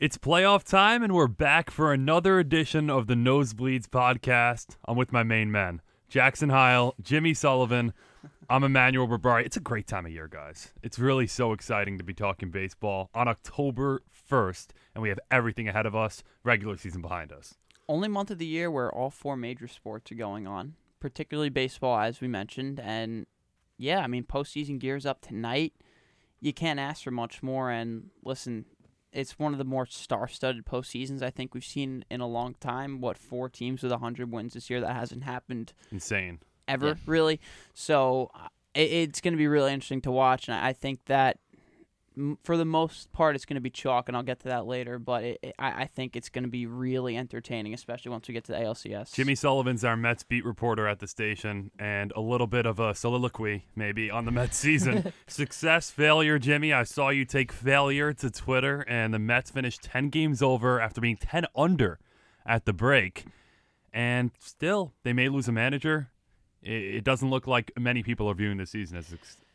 It's playoff time, and we're back for another edition of the Nosebleeds podcast. I'm with my main men, Jackson Heil, Jimmy Sullivan. I'm Emmanuel Barbari. It's a great time of year, guys. It's really so exciting to be talking baseball on October 1st, and we have everything ahead of us, regular season behind us. Only month of the year where all four major sports are going on, particularly baseball, as we mentioned. And yeah, I mean, postseason gears up tonight. You can't ask for much more. And listen, it's one of the more star-studded postseasons I think we've seen in a long time. What four teams with hundred wins this year? That hasn't happened Insane. ever, Yeah. really. So uh, it, it's going to be really interesting to watch, and I think that for the most part, it's going to be chalk, and I'll get to that later. But it, it, I, I think it's going to be really entertaining, especially once we get to the ALCS. Jimmy Sullivan's our Mets beat reporter at the station, and a little bit of a soliloquy, maybe, on the Mets season. Success, failure, Jimmy. I saw you take failure to Twitter, and the Mets finished 10 games over after being 10 under at the break. And still, they may lose a manager. It, it doesn't look like many people are viewing the season as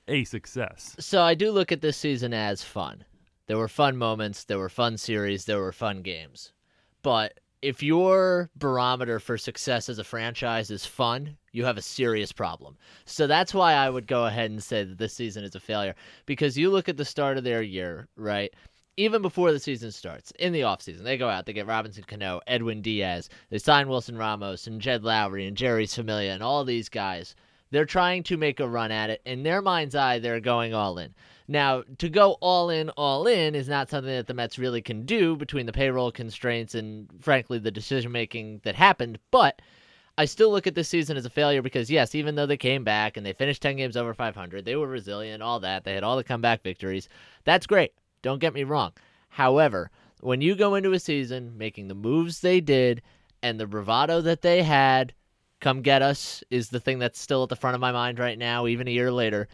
a success. So I do look at this season as fun. There were fun moments, there were fun series, there were fun games. But if your barometer for success as a franchise is fun, you have a serious problem. So that's why I would go ahead and say that this season is a failure because you look at the start of their year, right? Even before the season starts, in the offseason, they go out, they get Robinson Cano, Edwin Diaz, they sign Wilson Ramos and Jed Lowrie and Jeurys Familia and all these guys. They're trying to make a run at it. In their mind's eye, they're going all in. Now, to go all in, all in is not something that the Mets really can do between the payroll constraints and, frankly, the decision making that happened. But I still look at this season as a failure because, yes, even though they came back and they finished 10 games over 500, they were resilient, all that. They had all the comeback victories. That's great. Don't get me wrong. However, when you go into a season making the moves they did and the bravado that they had, come get us is the thing that's still at the front of my mind right now, even a year later.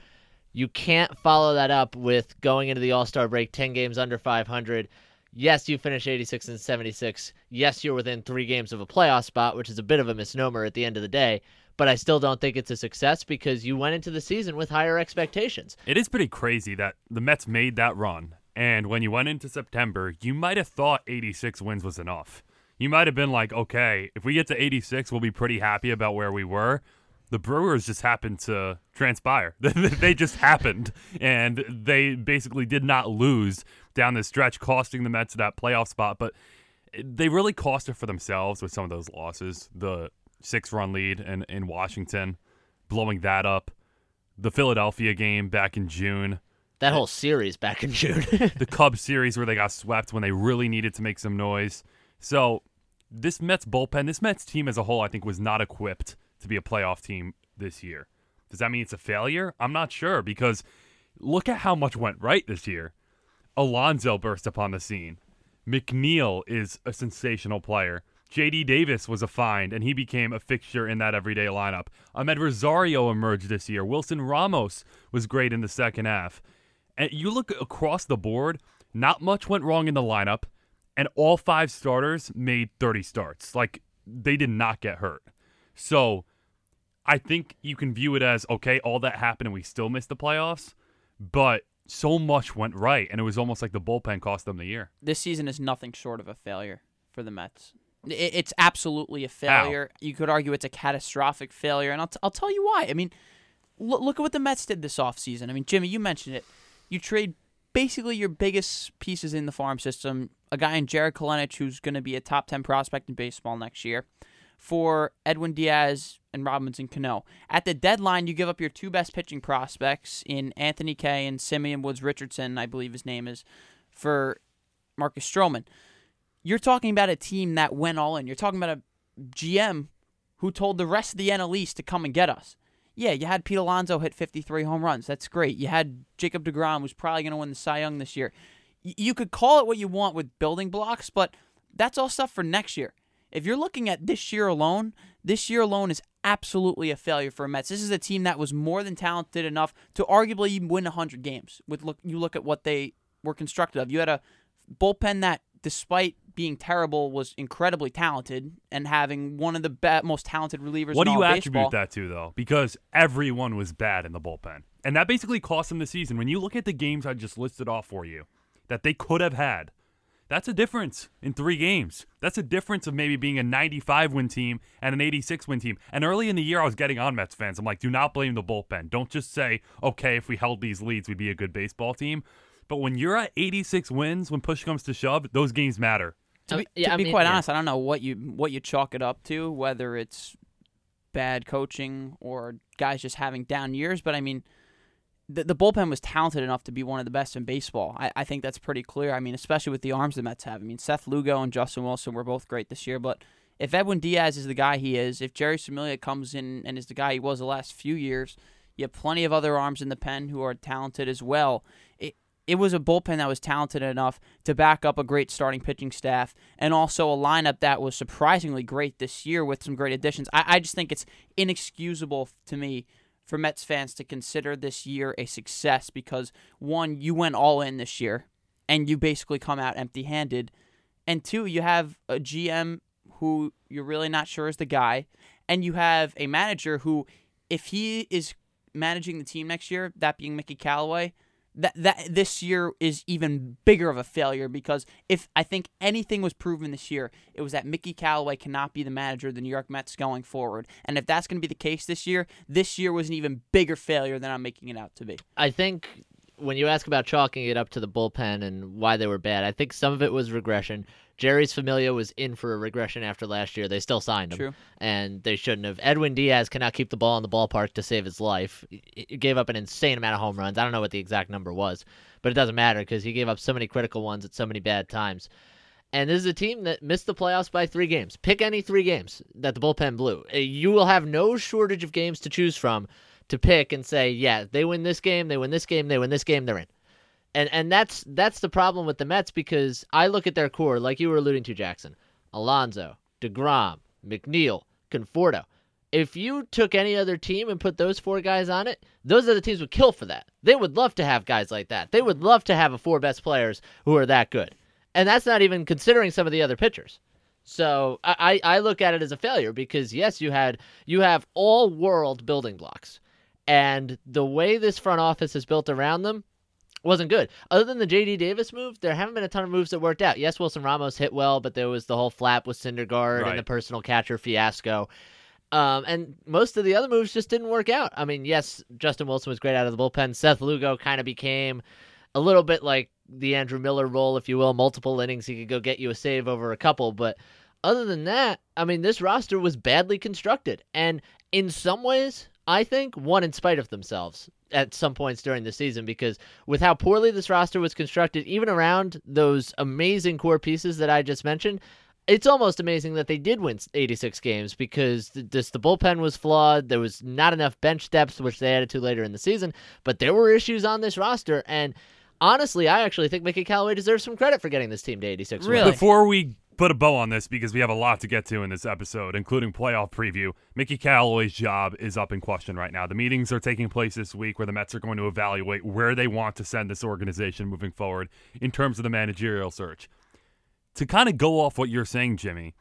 You can't follow that up with going into the All Star break 10 games under 500. Yes, you finish 86 and 76. Yes, you're within three games of a playoff spot, which is a bit of a misnomer at the end of the day. But I still don't think it's a success because you went into the season with higher expectations. It is pretty crazy that the Mets made that run. And when you went into September, you might have thought 86 wins was enough. You might have been like, okay, if we get to 86, we'll be pretty happy about where we were. The Brewers just happened to transpire. they just happened. And they basically did not lose down the stretch, costing the Mets that playoff spot. But they really cost it for themselves with some of those losses. The six run lead in, in Washington, blowing that up. The Philadelphia game back in June That whole series back in June. the Cubs series where they got swept when they really needed to make some noise. So this Mets bullpen, this Mets team as a whole, I think was not equipped to be a playoff team this year. Does that mean it's a failure? I'm not sure because look at how much went right this year. Alonso burst upon the scene. McNeil is a sensational player. JD Davis was a find, and he became a fixture in that everyday lineup. Amed Rosario emerged this year. Wilson Ramos was great in the second half. And you look across the board, not much went wrong in the lineup, and all five starters made 30 starts. Like, they did not get hurt. So, I think you can view it as okay, all that happened and we still missed the playoffs, but so much went right, and it was almost like the bullpen cost them the year. this season is nothing short of a failure for the Mets. It's absolutely a failure. You could argue it's a catastrophic failure, and I'll, t- I'll tell you why. I mean, look, look at what the Mets did this offseason. I mean, Jimmy, you mentioned it. You trade basically your biggest pieces in the farm system, a guy in Jarred Kelenic who's going to be a top 10 prospect in baseball next year, for Edwin Diaz and Robinson Cano. At the deadline, you give up your two best pitching prospects in Anthony Kay and Simeon Woods Richardson, I believe his name is, for Marcus Stroman. You're talking about a team that went all in. You're talking about a GM who told the rest of the NL East to come and get us. Yeah, you had Pete Alonso hit 53 home runs. That's great. You had Jacob DeGrom, who's probably going to win the Cy Young this year. Y- you could call it what you want with building blocks, but that's all stuff for next year. If you're looking at this year alone, this year alone is absolutely a failure for Mets. This is a team that was more than talented enough to arguably win 100 games. With look, you look at what they were constructed of. You had a bullpen that, despite being terrible, was incredibly talented and having one of the be- most talented relievers. What do you attribute baseball. that to, though? Because everyone was bad in the bullpen. And that basically cost them the season. When you look at the games I just listed off for you that they could have had, That's a difference in three games. That's a difference of maybe being a 95 win team and an 86 win team. And early in the year, I was getting on Mets fans. I'm like, do not blame the bullpen. Don't just say, okay, if we held these leads, we'd be a good baseball team. But when you're at 86 wins, when push comes to shove, those games matter. To be, yeah, to I be mean, quite yeah. honest, I don't know what you what you chalk it up to, whether it's bad coaching or guys just having down years. But I mean, the, the bullpen was talented enough to be one of the best in baseball. I, I think that's pretty clear. I mean, especially with the arms the Mets have. I mean, Seth Lugo and Justin Wilson were both great this year, but if Edwin Diaz is the guy he is, if Jeurys Familia comes in and is the guy he was the last few years, you have plenty of other arms in the pen who are talented as well. It, it was a bullpen that was talented enough to back up a great starting pitching staff and also a lineup that was surprisingly great this year with some great additions. I, I just think it's inexcusable to me for Mets fans to consider this year a success because one, you went all in this year and you basically come out empty handed. And two, you have a GM who you're really not sure is the guy, and you have a manager who, if he is managing the team next year, that being Mickey Callaway, that that this year is even bigger of a failure because if I think anything was proven this year, it was that Mickey Callaway cannot be the manager of the New York Mets going forward. And if that's going to be the case this year, this year was an even bigger failure than I'm making it out to be. I think when you ask about chalking it up to the bullpen and why they were bad, I think some of it was regression. Jeurys Familia was in for a regression after last year. They still signed him, True. and they shouldn't have. Edwin Diaz cannot keep the ball in the ballpark to save his life. He gave up an insane amount of home runs. I don't know what the exact number was, but it doesn't matter because he gave up so many critical ones at so many bad times. And this is a team that missed the playoffs by three games. Pick any three games that the bullpen blew. Uh, You will have no shortage of games to choose from to pick and say, yeah, they win this game, they win this game, they win this game, they're in. And and that's that's the problem with the Mets because I look at their core, like you were alluding to, Jackson, Alonso, Degrom, McNeil, Conforto. If you took any other team and put those four guys on it, those other teams would kill for that. They would love to have guys like that. They would love to have a four best players who are that good. And that's not even considering some of the other pitchers. So I, I look at it as a failure because yes, you had you have all world building blocks. And the way this front office is built around them wasn't good. Other than the JD Davis move, there haven't been a ton of moves that worked out. Yes, Wilson Ramos hit well, but there was the whole flap with Syndergaard Right. and the personal catcher fiasco. Um, and most of the other moves just didn't work out. I mean, yes, Justin Wilson was great out of the bullpen. Seth Lugo kind of became a little bit like the Andrew Miller role, if you will. Multiple innings, he could go get you a save over a couple. But other than that, I mean, this roster was badly constructed. And in some ways, I think won in spite of themselves at some points during the season because with how poorly this roster was constructed, even around those amazing core pieces that I just mentioned, it's almost amazing that they did win 86 games because th- this the bullpen was flawed. There was not enough bench depth, which they added to later in the season. But there were issues on this roster, and honestly, I actually think Mickey Callaway deserves some credit for getting this team to 86 Really? wins. Before we put a bow on this, because we have a lot to get to in this episode, including playoff preview, Mickey Callaway's job is up in question right now. The meetings are taking place this week where the Mets are going to evaluate where they want to send this organization moving forward in terms of the managerial search. To kind of go off what you're saying, Jimmy,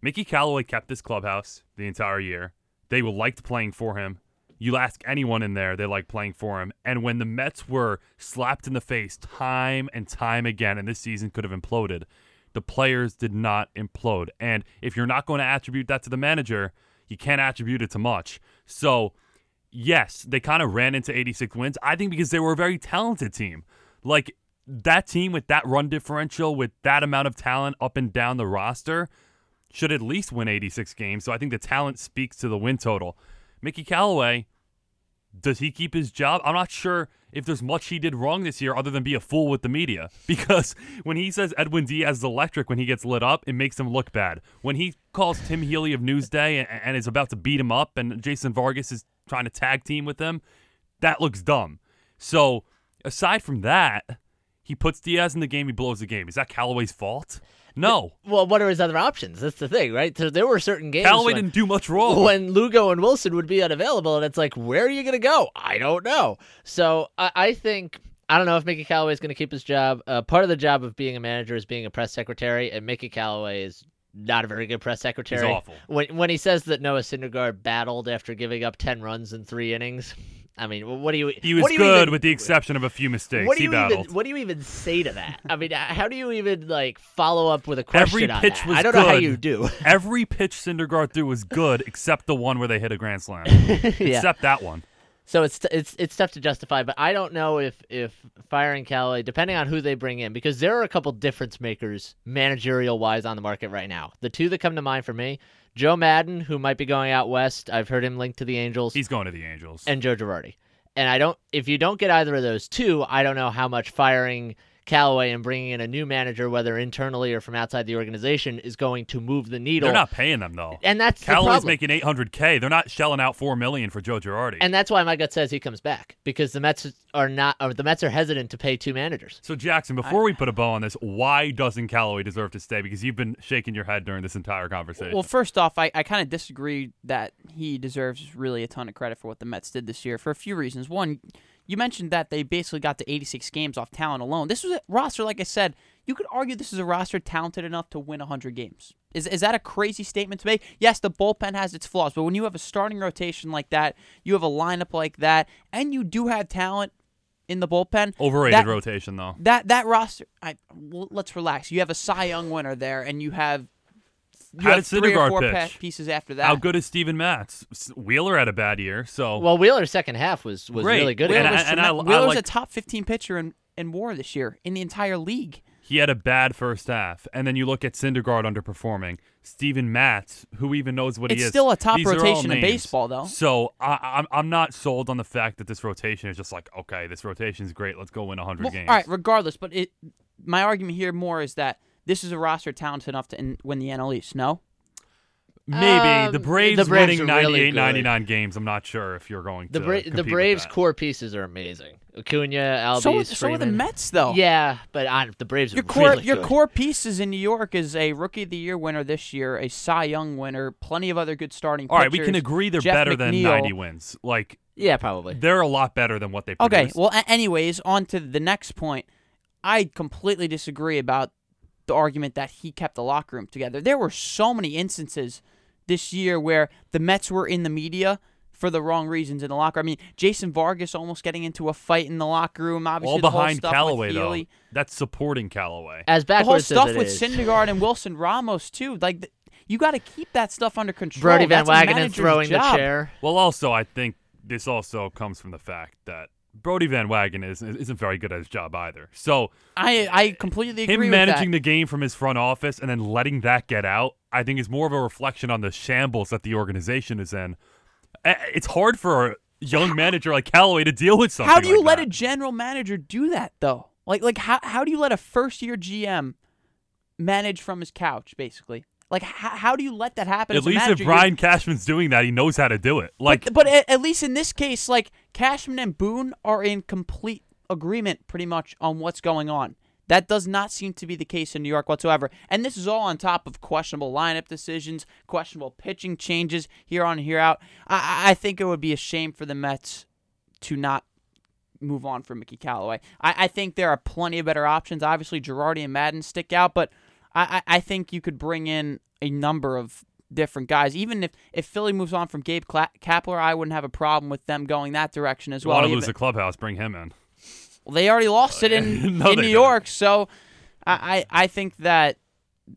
Mickey Callaway kept this clubhouse the entire year. They liked playing for him. You ask anyone in there, they like playing for him. And when the Mets were slapped in the face time and time again, and this season could have imploded, the players did not implode. And if you're not going to attribute that to the manager, you can't attribute it to much. So, yes, they kind of ran into 86 wins. I think because they were a very talented team. Like that team with that run differential, with that amount of talent up and down the roster, should at least win 86 games. So I think the talent speaks to the win total. Mickey Callaway, does he keep his job? I'm not sure if there's much he did wrong this year other than be a fool with the media. Because when he says Edwin Diaz is electric when he gets lit up, it makes him look bad. When he calls Tim Healey of Newsday and, and is about to beat him up and Jason Vargas is trying to tag team with him, that looks dumb. So aside from that, he puts Diaz in the game, he blows the game. Is that Callaway's fault? No. Well, what are his other options? That's the thing, right? So there were certain games Callaway when, didn't do much wrong. when Lugo and Wilson would be unavailable, and it's like, where are you going to go? I don't know. So I, I think I don't know if Mickey Callaway is going to keep his job. Uh, part of the job of being a manager is being a press secretary, and Mickey Callaway is not a very good press secretary. He's awful. When when he says that Noah Syndergaard battled after giving up ten runs in three innings, I mean, what do you? He was what do you good, even- with the exception of a few mistakes. What do he you battled. even? What do you even say to that? I mean, uh, how do you even like follow up with a question Every pitch was I don't know how good. you do. Every pitch Syndergaard threw was good, except the one where they hit a grand slam. yeah. Except that one. So it's it's it's tough to justify, but I don't know if if firing Callaway, depending on who they bring in, because there are a couple difference makers managerial wise on the market right now. The two that come to mind for me, Joe Maddon, who might be going out west. I've heard him linked to the Angels, He's going to the Angels. and Joe Girardi. And I don't. If you don't get either of those two, I don't know how much firing Callaway and bringing in a new manager, whether internally or from outside the organization, is going to move the needle. They're not paying them though. and that's the Callaway's problem. making 800k. They're not shelling out four million for Joe Girardi. And that's why my gut says he comes back because the Mets are not, or the Mets are hesitant to pay two managers. so Jackson, before we put a bow on this, why doesn't Callaway deserve to stay? Because you've been shaking your head during this entire conversation. Well, first off, I, I kind of disagree that he deserves really a ton of credit for what the Mets did this year for a few reasons. One, you mentioned that they basically got to 86 games off talent alone. This was a roster, like I said, you could argue this is a roster talented enough to win 100 games. Is, is that a crazy statement to make? Yes, the bullpen has its flaws, but when you have a starting rotation like that, you have a lineup like that, and you do have talent in the bullpen. Overrated that- rotation though. That that roster, I, let's relax. You have a Cy Young winner there, and you have you How have did three or Syndergaard four pitch? pa- pieces after that. How good is Steven Matz? Wheeler had a bad year, so Well, Wheeler's second half was was Great. really good. And Wheeler's, I- and I- tremen- I Wheeler's like- a top 15 pitcher in, in WAR this year in the entire league. he had a bad first half. And then you look at Syndergaard underperforming. Steven Matz, who even knows what It's he is. still a top These rotation in baseball, though. So I, I'm I'm not sold on the fact that this rotation is just like okay, this rotation is great. Let's go win 100 Well, games. all right, regardless, but it my argument here more is that this is a roster talented enough to in, win the NL East. No, Maybe Um, the Braves, the Braves winning are really 98, good. 99 games. I'm not sure if you're going The to Bra- the compete with Braves' that. core pieces are amazing. Acuna, Albies, so, are- so are the Mets though. Yeah, but on, the Braves are Your core, really your good. core pieces in New York is a Rookie of the Year winner this year, a Cy Young winner, plenty of other good starting. All right, we can agree they're Jeff better than 90 wins. Like Yeah, probably. they're a lot better than what they Okay, well, a- anyways, on to the next point. I completely disagree about the argument that he kept the locker room together. There were so many instances this year where the Mets were in the media for the wrong reasons in the locker. I mean, Jason Vargas almost getting into a fight in the locker room. Obviously, all the whole behind stuff Callaway though. That's supporting Callaway. As backwards The whole backwards stuff as it with is. Syndergaard and Wilson Ramos too. Like th- you got to keep that stuff under control. Brodie Van Wagenen manager's throwing job. the chair. Well, also I think this also comes from the fact that Brodie Van Wagen is, isn't very good at his job either. So I I completely agree him managing the game from his front office and then letting that get out, I think is more of a reflection on the shambles that the organization is in. It's hard for a young manager like Callaway to deal with something. How do you like let that. a general manager do that though? Like like how how do you let a first year GM manage from his couch basically? Like how, how do you let that happen? At as least if manager? You're- Brian Cashman's doing that, he knows how to do it. Like but, but at, at least in this case, like Cashman and Boone are in complete agreement pretty much on what's going on. That does not seem to be the case in New York whatsoever. And this is all on top of questionable lineup decisions, questionable pitching changes here on here out. I, I- think it would be a shame for the Mets to not move on from Mickey Callaway. I, I think there are plenty of better options. Obviously, Girardi and Maddon stick out, but I, I think you could bring in a number of different guys. Even if, if Philly moves on from Gabe Cla- Kapler, I wouldn't have a problem with them going that direction as you well. want to lose the clubhouse, bring him in. well, they already lost it in, No, in New didn't. York, so I, I I think that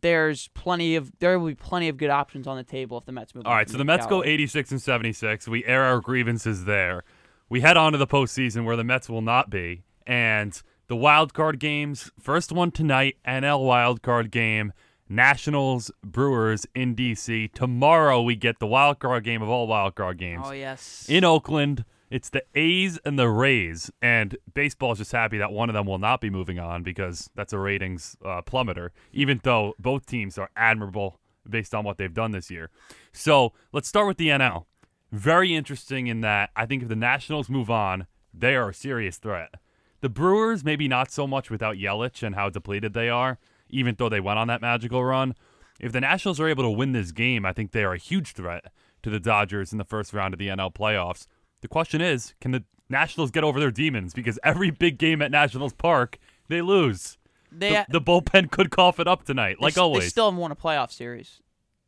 there's plenty of there will be plenty of good options on the table if the Mets move. All right, so the Mets go 86 and 76. We air our grievances there. We head on to the postseason where the Mets will not be, and the wild card games. First one tonight, NL wild card game. Nationals Brewers in DC. Tomorrow we get the wild card game of all wild card games Oh yes. in Oakland. It's the A's and the Rays, and baseball is just happy that one of them will not be moving on because that's a ratings uh, plummeter. Even though both teams are admirable based on what they've done this year. So let's start with the NL. Very interesting in that I think if the Nationals move on, they are a serious threat. The Brewers, maybe not so much without Yelich and how depleted they are, even though they went on that magical run. If the Nationals are able to win this game, I think they are a huge threat to the Dodgers in the first round of the NL playoffs. The question is, can the Nationals get over their demons? Because every big game at Nationals Park, they lose. they The, the bullpen could cough it up tonight, like s- always. They still haven't won a playoff series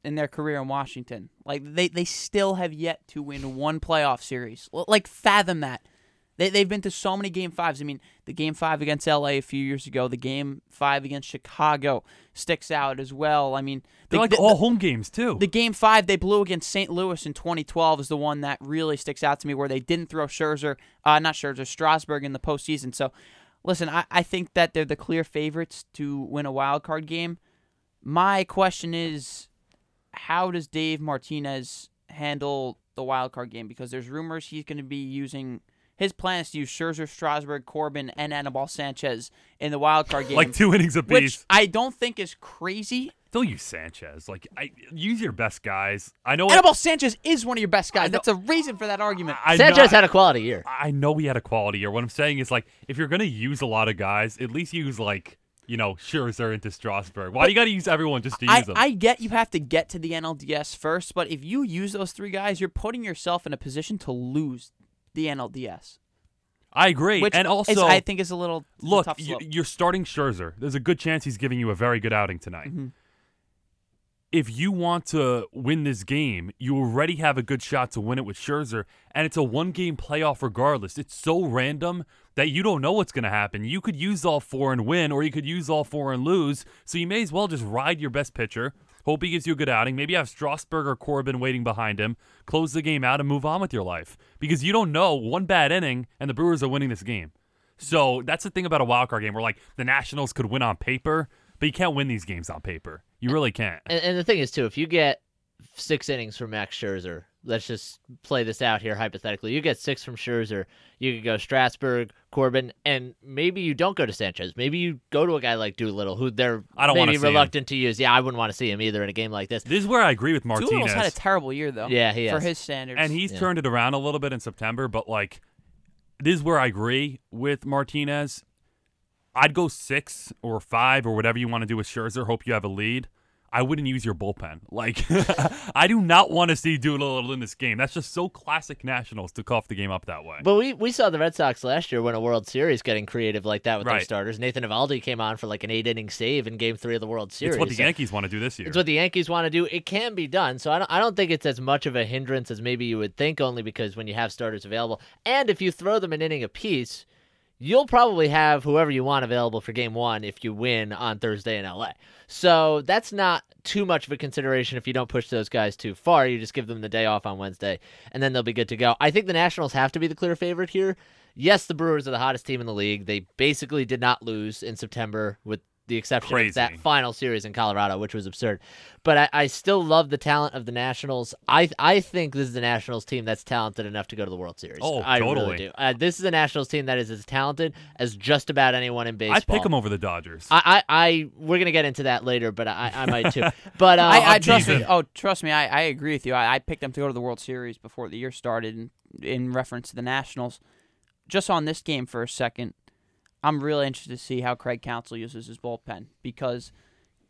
in their career in Washington. Like they they still have yet to win one playoff series. Like fathom that. They they've been to so many game fives. I mean, the game five against LA a few years ago, the game five against Chicago sticks out as well. I mean, They're the, like the- all home games too. the game five they blew against St. Louis in 2012 is the one that really sticks out to me, where they didn't throw Scherzer, uh, not Scherzer, Strasburg in the postseason. So, listen, I, I think that they're the clear favorites to win a wild card game. My question is, how does Dave Martinez handle the wild card game? Because there's rumors he's going to be using. His plan is to use Scherzer, Strasburg, Corbin, and Anibal Sanchez in the wild card game. like two innings which apiece. I don't think is crazy. Don't use Sanchez. Like I use your best guys. I know. Anibal Sanchez is one of your best guys. know- That's a reason for that argument. I Sanchez know, had a quality year. I know he had a quality year. What I'm saying is like if you're gonna use a lot of guys, at least use like you know Scherzer into Strasburg. Why do you got to use everyone just to use I, them? I get you have to get to the NLDS first, but if you use those three guys, you're putting yourself in a position to lose the NLDS, I agree. which and also, is, I think is a little a look, slope. you're starting Scherzer. There's a good chance he's giving you a very good outing tonight. Mm-hmm. If you want to win this game, you already have a good shot to win it with Scherzer, and it's a one-game playoff regardless. It's so random that you don't know what's going to happen. You could use all four and win, or you could use all four and lose. So you may as well just ride your best pitcher. Hope he gives you a good outing. Maybe have Strasburg or Corbin waiting behind him. Close the game out and move on with your life because you don't know one bad inning and the Brewers are winning this game. So that's the thing about a wild card game where like the Nationals could win on paper, but you can't win these games on paper. You really can't. And, and the thing is, too, if you get six innings from Max Scherzer, let's just play this out here hypothetically. You get six from Scherzer, you could go Strasburg, Corbin, and maybe you don't go to Sanchez. Maybe you go to a guy like Doolittle, who they're I don't wanna maybe see him. reluctant to use. Yeah, I wouldn't want to see him either in a game like this. This is where I agree with Martinez. Doolittle's Martinez. had a terrible year though. Yeah, he for has. his standards. and he's Yeah. turned it around a little bit in September, but like this is where I agree with Martinez. I'd go six or five or whatever you want to do with Scherzer. Hope you have a lead. I wouldn't use your bullpen. Like, I do not want to see Doolittle in this game. That's just so classic Nationals to cough the game up that way. But we, we saw the Red Sox last year win a World Series getting creative like that with their starters. Nathan Eovaldi came on for like an eight inning save in game three of the World Series. it's what the So- Yankees want to do this year. It's what the Yankees want to do. It can be done. So I don't, I don't think it's as much of a hindrance as maybe you would think, only because when you have starters available. And if you throw them an inning apiece, you'll probably have whoever you want available for game one if you win on Thursday in LA. So that's not too much of a consideration if you don't push those guys too far. You just give them the day off on Wednesday, and then they'll be good to go. I think the Nationals have to be the clear favorite here. Yes, the Brewers are the hottest team in the league. They basically did not lose in September with the exception Crazy. of that final series in Colorado, which was absurd. But I, I still love the talent of the Nationals. I I think this is the Nationals team that's talented enough to go to the World Series. Oh, I totally. really do. Uh, this is a Nationals team that is as talented as just about anyone in baseball. I'd pick them over the Dodgers. I, I, I we're gonna get into that later, but I, I might too. But uh, I, I trust me. Oh, trust me. I, I agree with you. I, I picked them to go to the World Series before the year started. In, in reference to the Nationals, just on this game for a second, I'm really interested to see how Craig Counsell uses his bullpen because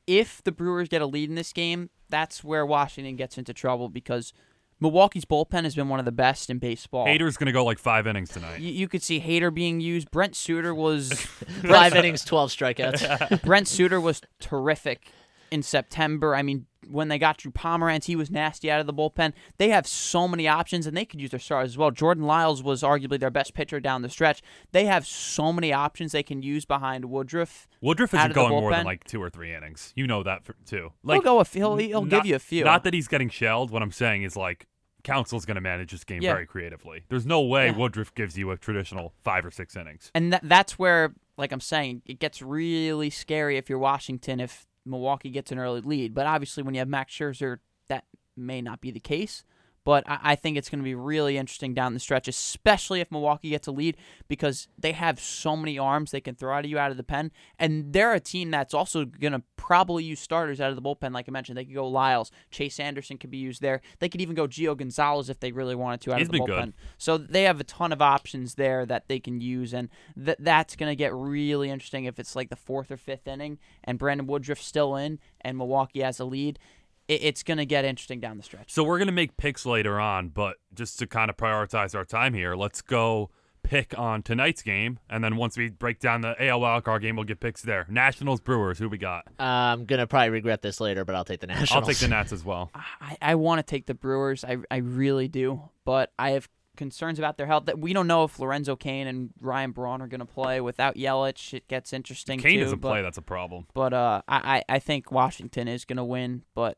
if the Brewers get a lead in this game, that's where Washington gets into trouble because Milwaukee's bullpen has been one of the best in baseball. Hader's going to go like five innings tonight. You, you could see Hader being used. Brent Suter was five innings, twelve strikeouts. Brent Suter was terrific in September. I mean, when they got Drew Pomeranz, he was nasty out of the bullpen. They have so many options, and they could use their stars as well. Jordan Lyles was arguably their best pitcher down the stretch. They have so many options they can use behind Woodruff. Woodruff isn't going more than like two or three innings. You know that for, too. He'll Like go a few. He'll, he'll not- give you a few. Not that he's getting shelled. What I'm saying is like Counsell's going to manage this game Yeah. very creatively. There's no way Yeah. Woodruff gives you a traditional five or six innings. and that, that's where, like I'm saying, it gets really scary if you're Washington if Milwaukee gets an early lead. But obviously, when you have Max Scherzer, that may not be the case. But I, I think it's going to be really interesting down the stretch, especially if Milwaukee gets a lead, because they have so many arms they can throw at you out of the pen, and they're a team that's also going to probably use starters out of the bullpen. Like I mentioned, they could go Lyles, Chase Anderson could be used there. They could even go Gio Gonzalez if they really wanted to out He's of the been bullpen. good. So they have a ton of options there that they can use, and th- that's going to get really interesting if it's like the fourth or fifth inning and Brandon Woodruff still in and Milwaukee has a lead. It- it's going to get interesting down the stretch. So we're going to make picks later on, but just to kind of prioritize our time here, let's go pick on tonight's game, and then once we break down the AL wildcard game, we'll get picks there. Nationals Brewers, who we got? I'm gonna probably regret this later, but I'll take the Nationals. I'll take the Nats as well. I, I want to take the Brewers. I, I really do. But I have concerns about their health. That We don't know if Lorenzo Cain and Ryan Braun are going to play. Without Yelich, it gets interesting Cain too. doesn't but, play, that's a problem. But uh, I, I I think Washington is going to win. But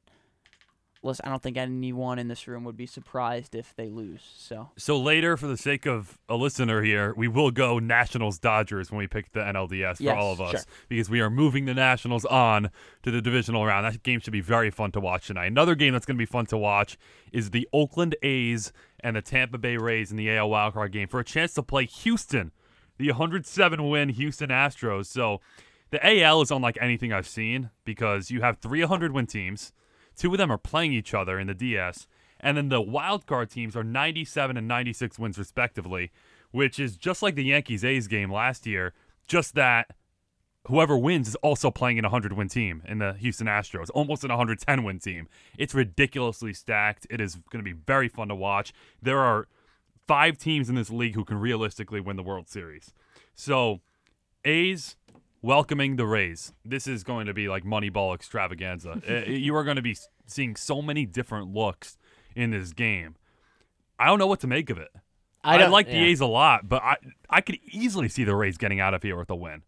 listen, I don't think anyone in this room would be surprised if they lose. So So later, for the sake of a listener here, we will go Nationals Dodgers when we pick the NLDS for Yes, all of us sure. because we are moving the Nationals on to the divisional round. That game should be very fun to watch tonight. Another game that's going to be fun to watch is the Oakland A's and the Tampa Bay Rays in the AL wildcard game for a chance to play Houston, the 107 win Houston Astros. So the AL is unlike anything I've seen because you have 300 win teams. Two of them are playing each other in the DS, and then the wild card teams are 97 and 96 wins respectively, which is just like the Yankees A's game last year, just that whoever wins is also playing an 100 win team in the Houston Astros, almost an 110 win team. It's ridiculously stacked. It is going to be very fun to watch. There are five teams in this league who can realistically win the World Series. So, A's welcoming the Rays. This is going to be like Moneyball extravaganza. Uh, you are going to be seeing so many different looks in this game. I don't know what to make of it. I, don't- like the yeah. A's a lot, but I I could easily see the Rays getting out of here with a win.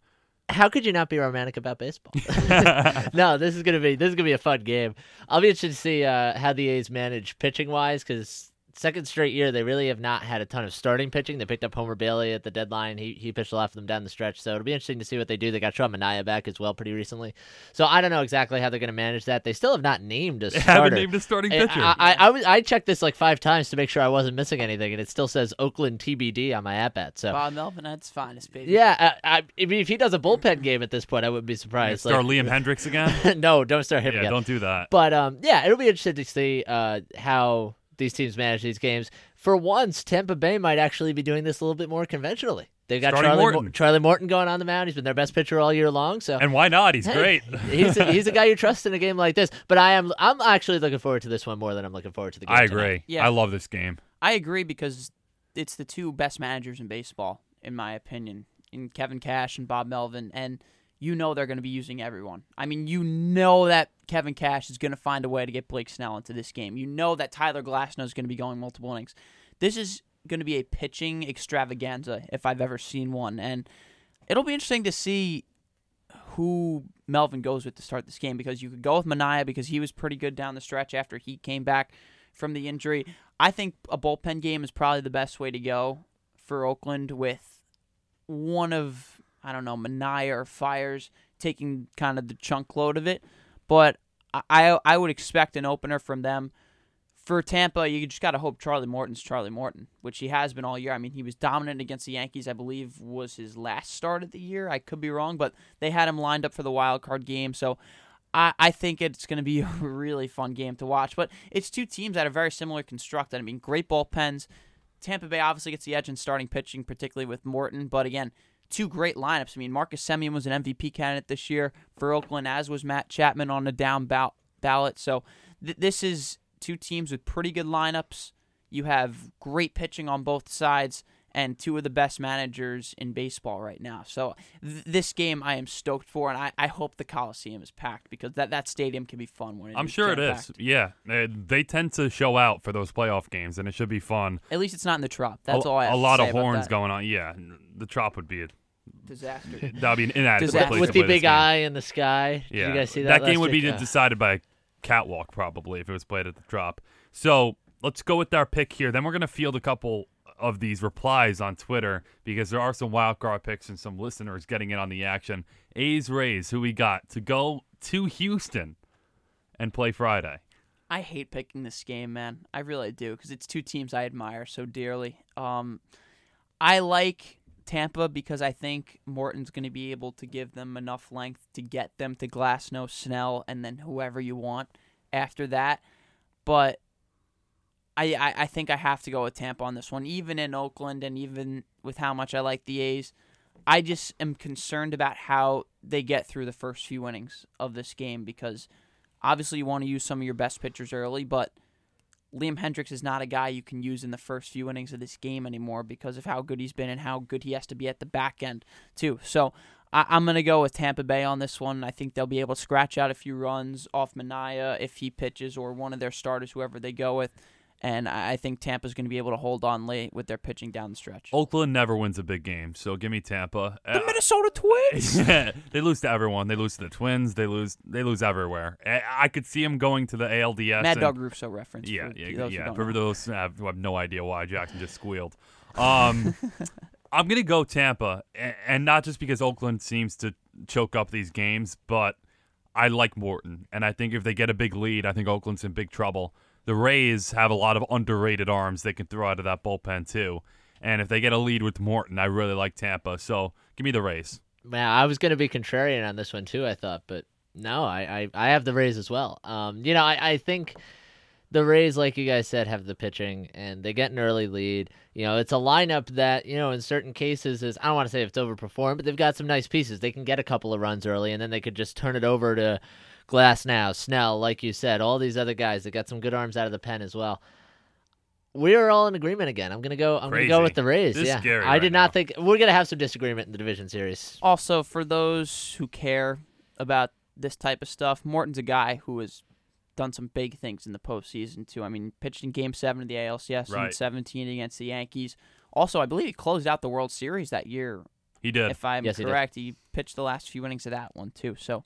How could you not be romantic about baseball? no, this is gonna be this is gonna be a fun game. I'll be interested to see uh, how the A's manage pitching wise because second straight year they really have not had a ton of starting pitching. They picked up Homer Bailey at the deadline. He he pitched a lot for them down the stretch, so it'll be interesting to see what they do. They got Sean Manaea back as well pretty recently, so I don't know exactly how they're gonna manage that. They still have not named a They starter. haven't named a starting I- pitcher. I, I, I, was- I checked this like five times to make sure I wasn't missing anything, and it still says Oakland TBD on my app at. So Bob Melvin, that's finest baby. yeah, I, I, I mean, if he does a bullpen game at this point, I wouldn't be surprised. Start Like- Liam Hendriks again. no, don't start him yeah, again. don't do that. But um, yeah, it'll be interesting to see uh, how these teams manage these games. For once, Tampa Bay might actually be doing this a little bit more conventionally. They've got Charlie Morton. Mo- Charlie Morton going on the mound. He's been their best pitcher all year long. So And why not? He's Hey, great. he's a, he's a guy you trust in a game like this. But I am I'm actually looking forward to this one more than I'm looking forward to the game. I tonight. agree. Yeah. I love this game. I agree because it's the two best managers in baseball, in my opinion, in Kevin Cash and Bob Melvin, and you know they're going to be using everyone. I mean, you know that Kevin Cash is going to find a way to get Blake Snell into this game. You know that Tyler Glasnow is going to be going multiple innings. This is going to be a pitching extravaganza if I've ever seen one, and it'll be interesting to see who Melvin goes with to start this game because you could go with Manaea because he was pretty good down the stretch after he came back from the injury. I think a bullpen game is probably the best way to go for Oakland with one of I don't know Manaea or Fiers taking kind of the chunk load of it, but I I, would expect an opener from them. For Tampa, you just got to hope Charlie Morton's Charlie Morton, which he has been all year. I mean, he was dominant against the Yankees. I believe was his last start of the year. I could be wrong, but they had him lined up for the wild card game. So I, I think it's going to be a really fun game to watch. But it's two teams that are very similar constructed. I mean, great bullpens. Tampa Bay obviously gets the edge in starting pitching, particularly with Morton. But again, two great lineups. I mean, Marcus Semien was an MVP candidate this year for Oakland, as was Matt Chapman on the down bout ballot. So th- this is two teams with pretty good lineups. You have great pitching on both sides and two of the best managers in baseball right now. So th- this game I am stoked for, and I, I hope the Coliseum is packed because that, that stadium can be fun when I'm sure it is. Yeah, Uh, they tend to show out for those playoff games, and it should be fun. At least it's not in the Trop. That's a, all I have a lot of horns going on. Yeah, the trop would be a, Disaster. that would be an inadequate Disaster. place with to the play this big game. eye in the sky. Did Yeah, you guys see that? game last would be week? Uh, decided by catwalk probably if it was played at the Trop. So let's go with our pick here. Then we're gonna field a couple of these replies on Twitter because there are some wild card picks and some listeners getting in on the action. A's Rays, who we got to go to Houston and play Friday. I hate picking this game, man. I really do because it's two teams I admire so dearly. Um, I like Tampa because I think Morton's going to be able to give them enough length to get them to Glasnow, Snell, and then whoever you want after that. But I, I, I think I have to go with Tampa on this one, even in Oakland and even with how much I like the A's. I just am concerned about how they get through the first few innings of this game because obviously you want to use some of your best pitchers early, but Liam Hendriks is not a guy you can use in the first few innings of this game anymore because of how good he's been and how good he has to be at the back end too. So I, am going to go with Tampa Bay on this one. I think they'll be able to scratch out a few runs off Manaea if he pitches or one of their starters, whoever they go with. And I think Tampa's going to be able to hold on late with their pitching down the stretch. Oakland never wins a big game, so give me Tampa. The uh, Minnesota Twins. yeah, they lose to everyone. They lose to the Twins. They lose. They lose everywhere. I could see them going to the ALDS. Mad Dog Russo reference. Yeah, for yeah, those yeah. For those who have, have no idea why Jackson just squealed. Um, I'm gonna go Tampa, and not just because Oakland seems to choke up these games, but I like Morton, and I think if they get a big lead, I think Oakland's in big trouble. The Rays have a lot of underrated arms they can throw out of that bullpen too, and if they get a lead with Morton, I really like Tampa. So give me the Rays. Man, I was gonna be contrarian on this one too. I thought, but no, I I, I have the Rays as well. Um, you know, I I think the Rays, like you guys said, have the pitching and they get an early lead. You know, it's a lineup that, you know, in certain cases is, I don't want to say it's overperformed, but they've got some nice pieces. They can get a couple of runs early and then they could just turn it over to Glasnow, Snell, like you said, all these other guys that got some good arms out of the pen as well. We're all in agreement again. I'm gonna go. I'm Crazy. gonna go with the Rays. This yeah, I did now. not think we're gonna have some disagreement in the division series. Also, for those who care about this type of stuff, Morton's a guy who has done some big things in the postseason too. I mean, pitched in Game Seven of the ALCS right. in 17 against the Yankees. Also, I believe he closed out the World Series that year. He did. If I'm yes, correct, he, he, pitched the last few innings of that one too. So.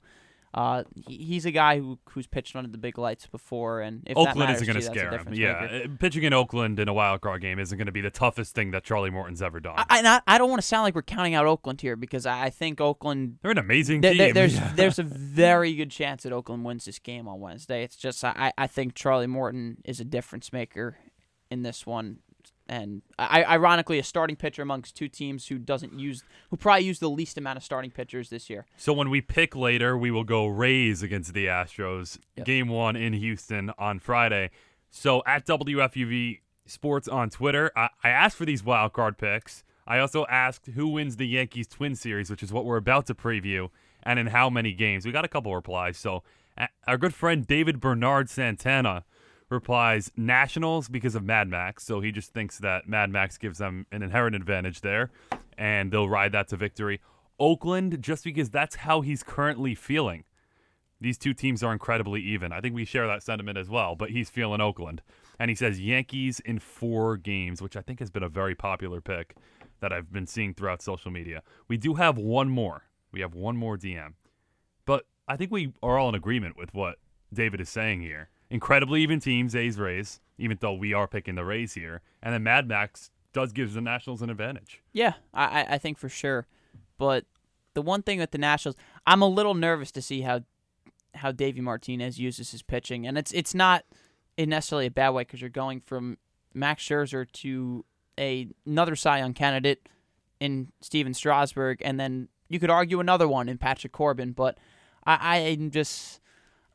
Uh, he, he's a guy who who's pitched under the big lights before, and if Oakland that isn't going to scare him. Yeah, uh, pitching in Oakland in a wild card game isn't going to be the toughest thing that Charlie Morton's ever done. I, I, I don't want to sound like we're counting out Oakland here because I think Oakland They're an amazing There- there- team. there's Yeah. there's a very good chance that Oakland wins this game on Wednesday. It's just I, I think Charlie Morton is a difference maker in this one, and I, ironically a starting pitcher amongst two teams who doesn't use who probably use the least amount of starting pitchers this year. So when we pick later, we will go Rays against the Astros. Yep. Game one in Houston on Friday. So at WFUV Sports on Twitter, I, I asked for these wild card picks. I also asked who wins the Yankees Twin Series, which is what we're about to preview, and in how many games. We got a couple replies. So our good friend David Bernard Santana replies Nationals because of Mad Max. So he just thinks that Mad Max gives them an inherent advantage there, and they'll ride that to victory. Oakland, just because that's how he's currently feeling. These two teams are incredibly even. I think we share that sentiment as well, but he's feeling Oakland. And he says Yankees in four games, which I think has been a very popular pick that I've been seeing throughout social media. We do have one more. We have one more DM. But I think we are all in agreement with what David is saying here. Incredibly even teams, A's Rays, even though we are picking the Rays here. And then Mad Max does give the Nationals an advantage. Yeah, I I- I think for sure, but the one thing with the Nationals, I'm a little nervous to see how how Davey Martinez uses his pitching, and it's it's not in necessarily a bad way because you're going from Max Scherzer to a, another Cy Young candidate in Steven Strasburg, and then you could argue another one in Patrick Corbin. But I, I'm just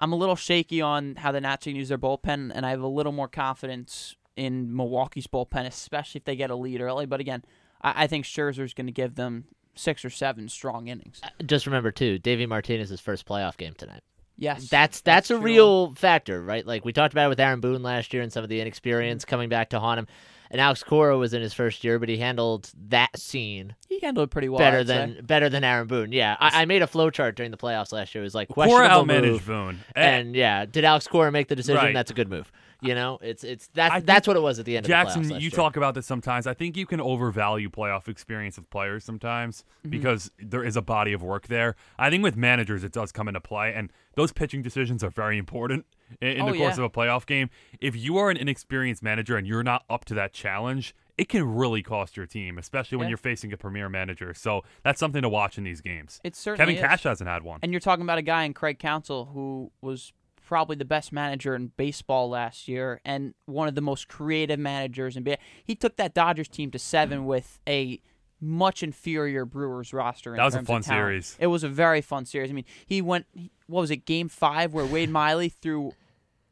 I'm a little shaky on how the Nats can use their bullpen, and I have a little more confidence in Milwaukee's bullpen, especially if they get a lead early. But again, I, I think Scherzer's going to give them six or seven strong innings. Uh, just remember too, Davey Martinez's first playoff game tonight. Yes, That's that's, a true. real factor, right? Like we talked about it with Aaron Boone last year and some of the inexperience mm-hmm. coming back to haunt him. And Alex Cora was in his first year, but he handled that scene He handled it pretty well. better I'd than say. better than Aaron Boone. Yeah, I, I made a flow chart during the playoffs last year. It was like Cora questionable outmanaged move, Boone. and yeah, did Alex Cora make the decision? Right. That's a good move. You know, it's it's that's that's what it was at the end Jackson, of the you year. talk about this sometimes. I think you can overvalue playoff experience of players sometimes Mm-hmm. because there is a body of work there. I think with managers, it does come into play, and those pitching decisions are very important in, in Oh, the course yeah. of a playoff game. If you are an inexperienced manager and you're not up to that challenge, it can really cost your team, especially when Yeah. you're facing a premier manager. So that's something to watch in these games. It certainly Kevin is. Cash hasn't had one. And you're talking about a guy in Craig Counsell who was probably the best manager in baseball last year and one of the most creative managers in baseball. He took that Dodgers team to seven mm. with a much inferior Brewers roster. In That was a fun series. It was a very fun series. I mean, he went. What was it? Game five where Wade Miley threw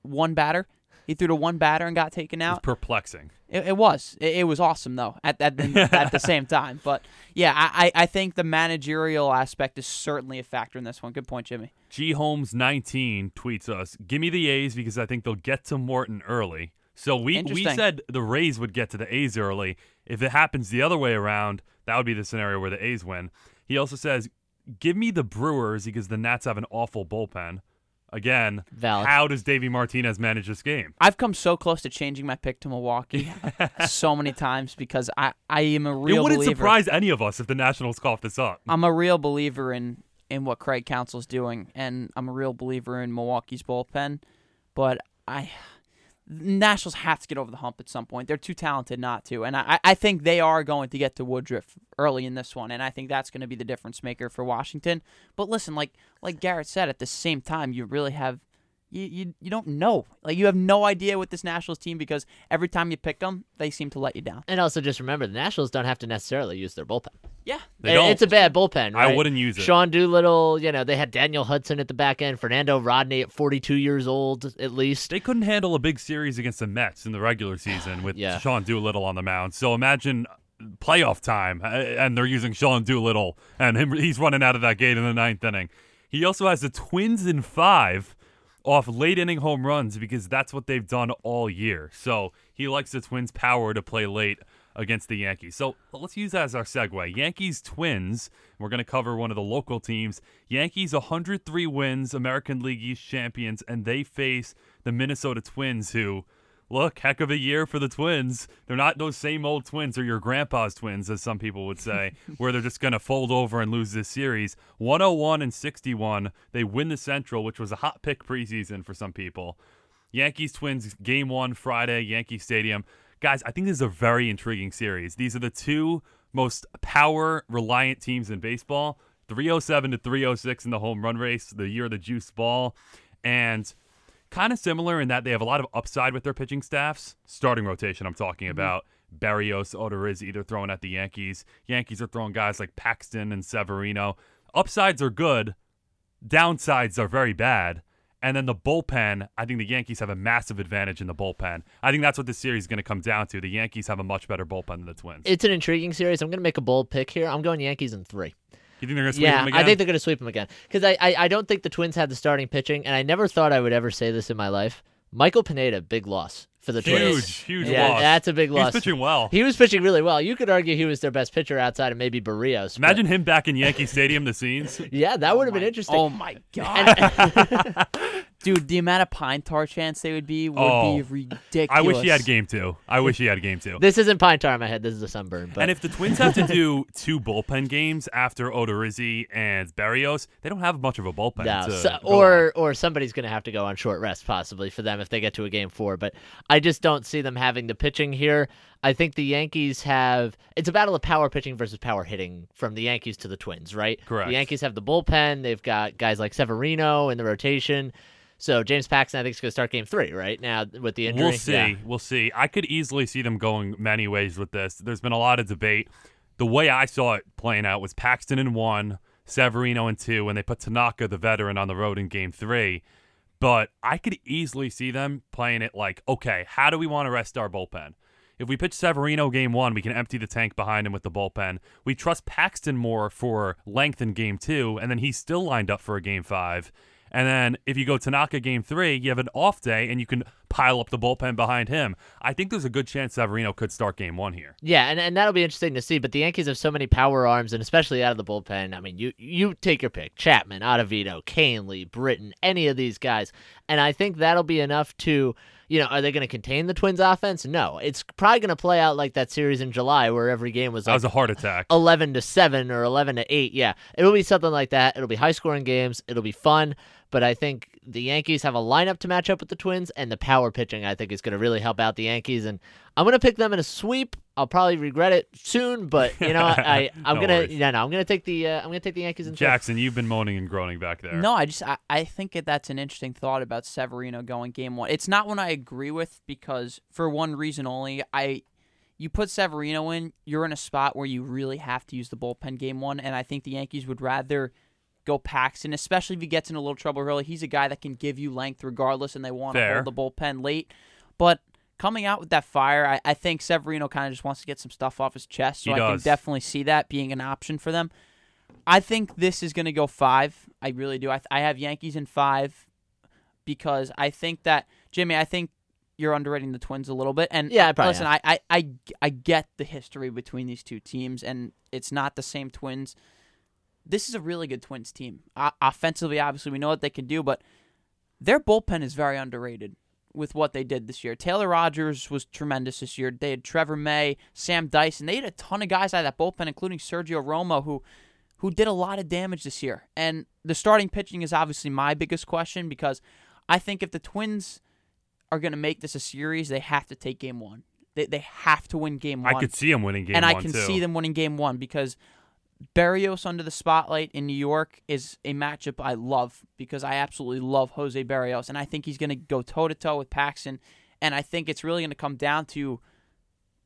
one batter. He threw to one batter and got taken It's out. perplexing. It, it was. It, it was awesome though. At at the, at the same time, but yeah, I, I think the managerial aspect is certainly a factor in this one. Good point, Jimmy. G Holmes 19 tweets us, "Give me the A's because I think they'll get to Morton early. So we we said the Rays would get to the A's early. If it happens the other way around, that would be the scenario where the A's win. He also says, "Give me the Brewers because the Nats have an awful bullpen." Again, Valid. how does Davey Martinez manage this game? I've come so close to changing my pick to Milwaukee so many times because I, I am a real it wouldn't believer. surprise any of us if the Nationals cough this up. I'm a real believer in in what Craig Counsell's doing, and I'm a real believer in Milwaukee's bullpen. But I, Nationals have to get over the hump at some point. They're too talented not to, and I, I think they are going to get to Woodruff early in this one, and I think that's going to be the difference maker for Washington. But listen, like like Garrett said, at the same time, you really have. You, you, you don't know. Like, you have no idea with this Nationals team because every time you pick them, they seem to let you down. And also just remember, the Nationals don't have to necessarily use their bullpen. Yeah. They It- don't. It's a bad bullpen. I wouldn't use it. Sean Doolittle, you know, they had Daniel Hudson at the back end, Fernando Rodney at 42 years old at least. They couldn't handle a big series against the Mets in the regular season with Yeah. Sean Doolittle on the mound. So imagine playoff time, uh, and they're using Sean Doolittle, and him, he's running out of that gate in the ninth inning. He also has the Twins in five off late inning home runs because that's what they've done all year. So he likes the Twins' power to play late against the Yankees. So let's use that as our segue. Yankees Twins. We're going to cover one of the local teams. Yankees 103 wins, American League East champions, and they face the Minnesota Twins, who look heck of a year for the Twins. They're not those same old Twins or your grandpa's Twins, as some people would say, where they're just going to fold over and lose this series. 101 and 61. They win the Central, which was a hot pick preseason for some people. Yankees Twins game one Friday, Yankee Stadium. Guys, I think this is a very intriguing series. These are the two most power reliant teams in baseball 307 to 306 in the home run race, the year of the juice ball. And kind of similar in that they have a lot of upside with their pitching staffs. Starting rotation, I'm talking mm-hmm. about. Berrios, Odorizzi, they're throwing at the Yankees. Yankees are throwing guys like Paxton and Severino. Upsides are good, downsides are very bad. And then the bullpen, I think the Yankees have a massive advantage in the bullpen. I think that's what this series is going to come down to. The Yankees have a much better bullpen than the Twins. It's an intriguing series. I'm going to make a bold pick here. I'm going Yankees in three. You think they're going to sweep yeah, them again? I think they're going to sweep them again because I, I I don't think the Twins had the starting pitching, and I never thought I would ever say this in my life. Michael Pineda, big loss for the huge, Twins. huge yeah, loss. Yeah, that's a big loss. He's pitching well. He was pitching really well. You could argue he was their best pitcher outside of maybe Berrios. Imagine him back in Yankee Stadium, the scenes. yeah, that would have been interesting. Oh my god, dude! The amount of pine tar chance they would be would Oh. be ridiculous. I wish he had game two. I wish he had game two. This isn't pine tar in my head. This is a sunburn. But And if the Twins have to do two bullpen games after Odorizzi and Berrios, they don't have much of a bullpen. No, to so- go or or somebody's going to have to go on short rest possibly for them if they get to a game four. But I just don't see them having the pitching here. I think the Yankees have it's a battle of power pitching versus power hitting from the Yankees to the Twins, right? Correct. The Yankees have the bullpen. They've got guys like Severino in the rotation. So James Paxton, I think, is going to start game three right now with the on. injury. We'll see. Yeah. We'll see. I could easily see them going many ways with this. There's been a lot of debate. The way I saw it playing out was Paxton in one, Severino in two, and they put Tanaka, the veteran, on the road in game three. But I could easily see them playing it like, okay, how do we want to rest our bullpen? If we pitch Severino game one, we can empty the tank behind him with the bullpen. We trust Paxton more for length in game two, and then he's still lined up for a game five. And then if you go Tanaka game three, you have an off day and you can pile up the bullpen behind him. I think there's a good chance Severino could start game one here. Yeah, and, and that'll be interesting to see. But the Yankees have so many power arms, and especially out of the bullpen. I mean, you you take your pick: Chapman, Ottavino, Kahnle, Britton, any of these guys. And I think that'll be enough to, you know, are they going to contain the Twins' offense? No, it's probably going to play out like that series in July, where every game was That like was a heart attack. 11 to 7 or 11 to 8. Yeah, it'll be something like that. It'll be high scoring games. It'll be fun. But I think the Yankees have a lineup to match up with the Twins, and the power pitching I think is going to really help out the Yankees. And I'm going to pick them in a sweep. I'll probably regret it soon, but you know I, I I'm No gonna worries. yeah no I'm gonna take the uh, I'm gonna take the Yankees in three. Jackson, you've been moaning and groaning back there. No, I just I, I think that that's an interesting thought about Severino going game one. It's not one I agree with because for one reason only, I you put Severino in, you're in a spot where you really have to use the bullpen game one, and I think the Yankees would rather go Paxton, especially if he gets in a little trouble early. He's a guy that can give you length regardless, and they want to hold the bullpen late. But coming out with that fire, I, I think Severino kind of just wants to get some stuff off his chest. So He I does. can definitely see that being an option for them. I think this is going to go five. I really do. I, I have Yankees in five because I think that Jimmy. I think you're underrating the Twins a little bit. And Yeah, I probably listen, I, I, I, I get the history between these two teams, and it's not the same Twins. This is a really good Twins team. O- offensively, obviously, we know what they can do, but their bullpen is very underrated with what they did this year. Taylor Rogers was tremendous this year. They had Trevor May, Sam Dyson. They had a ton of guys out of that bullpen, including Sergio Romo, who who did a lot of damage this year. And the starting pitching is obviously my biggest question because I think if the Twins are going to make this a series, they have to take game one. They, they have to win game one. I could see them winning game and one And I can too. see them winning game one because Berrios under the spotlight in New York is a matchup I love because I absolutely love Jose Berrios. And I think he's going to go toe to toe with Paxton. And I think it's really going to come down to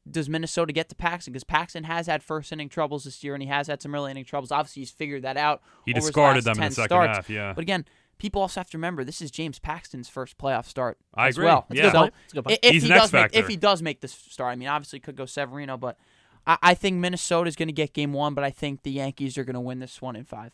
does Minnesota get to Paxton? Because Paxton has had first inning troubles this year, and he has had some early inning troubles. Obviously, he's figured that out. He over his discarded last them in the second starts. half. Yeah, But again, people also have to remember this is James Paxton's first playoff start I as agree. well. That's a good So point. That's a good point. If He's he an does make, X-factor. if he does make this start, I mean, obviously could go Severino, but I, I think is going to get game one, but I think the Yankees are going to win this one in five.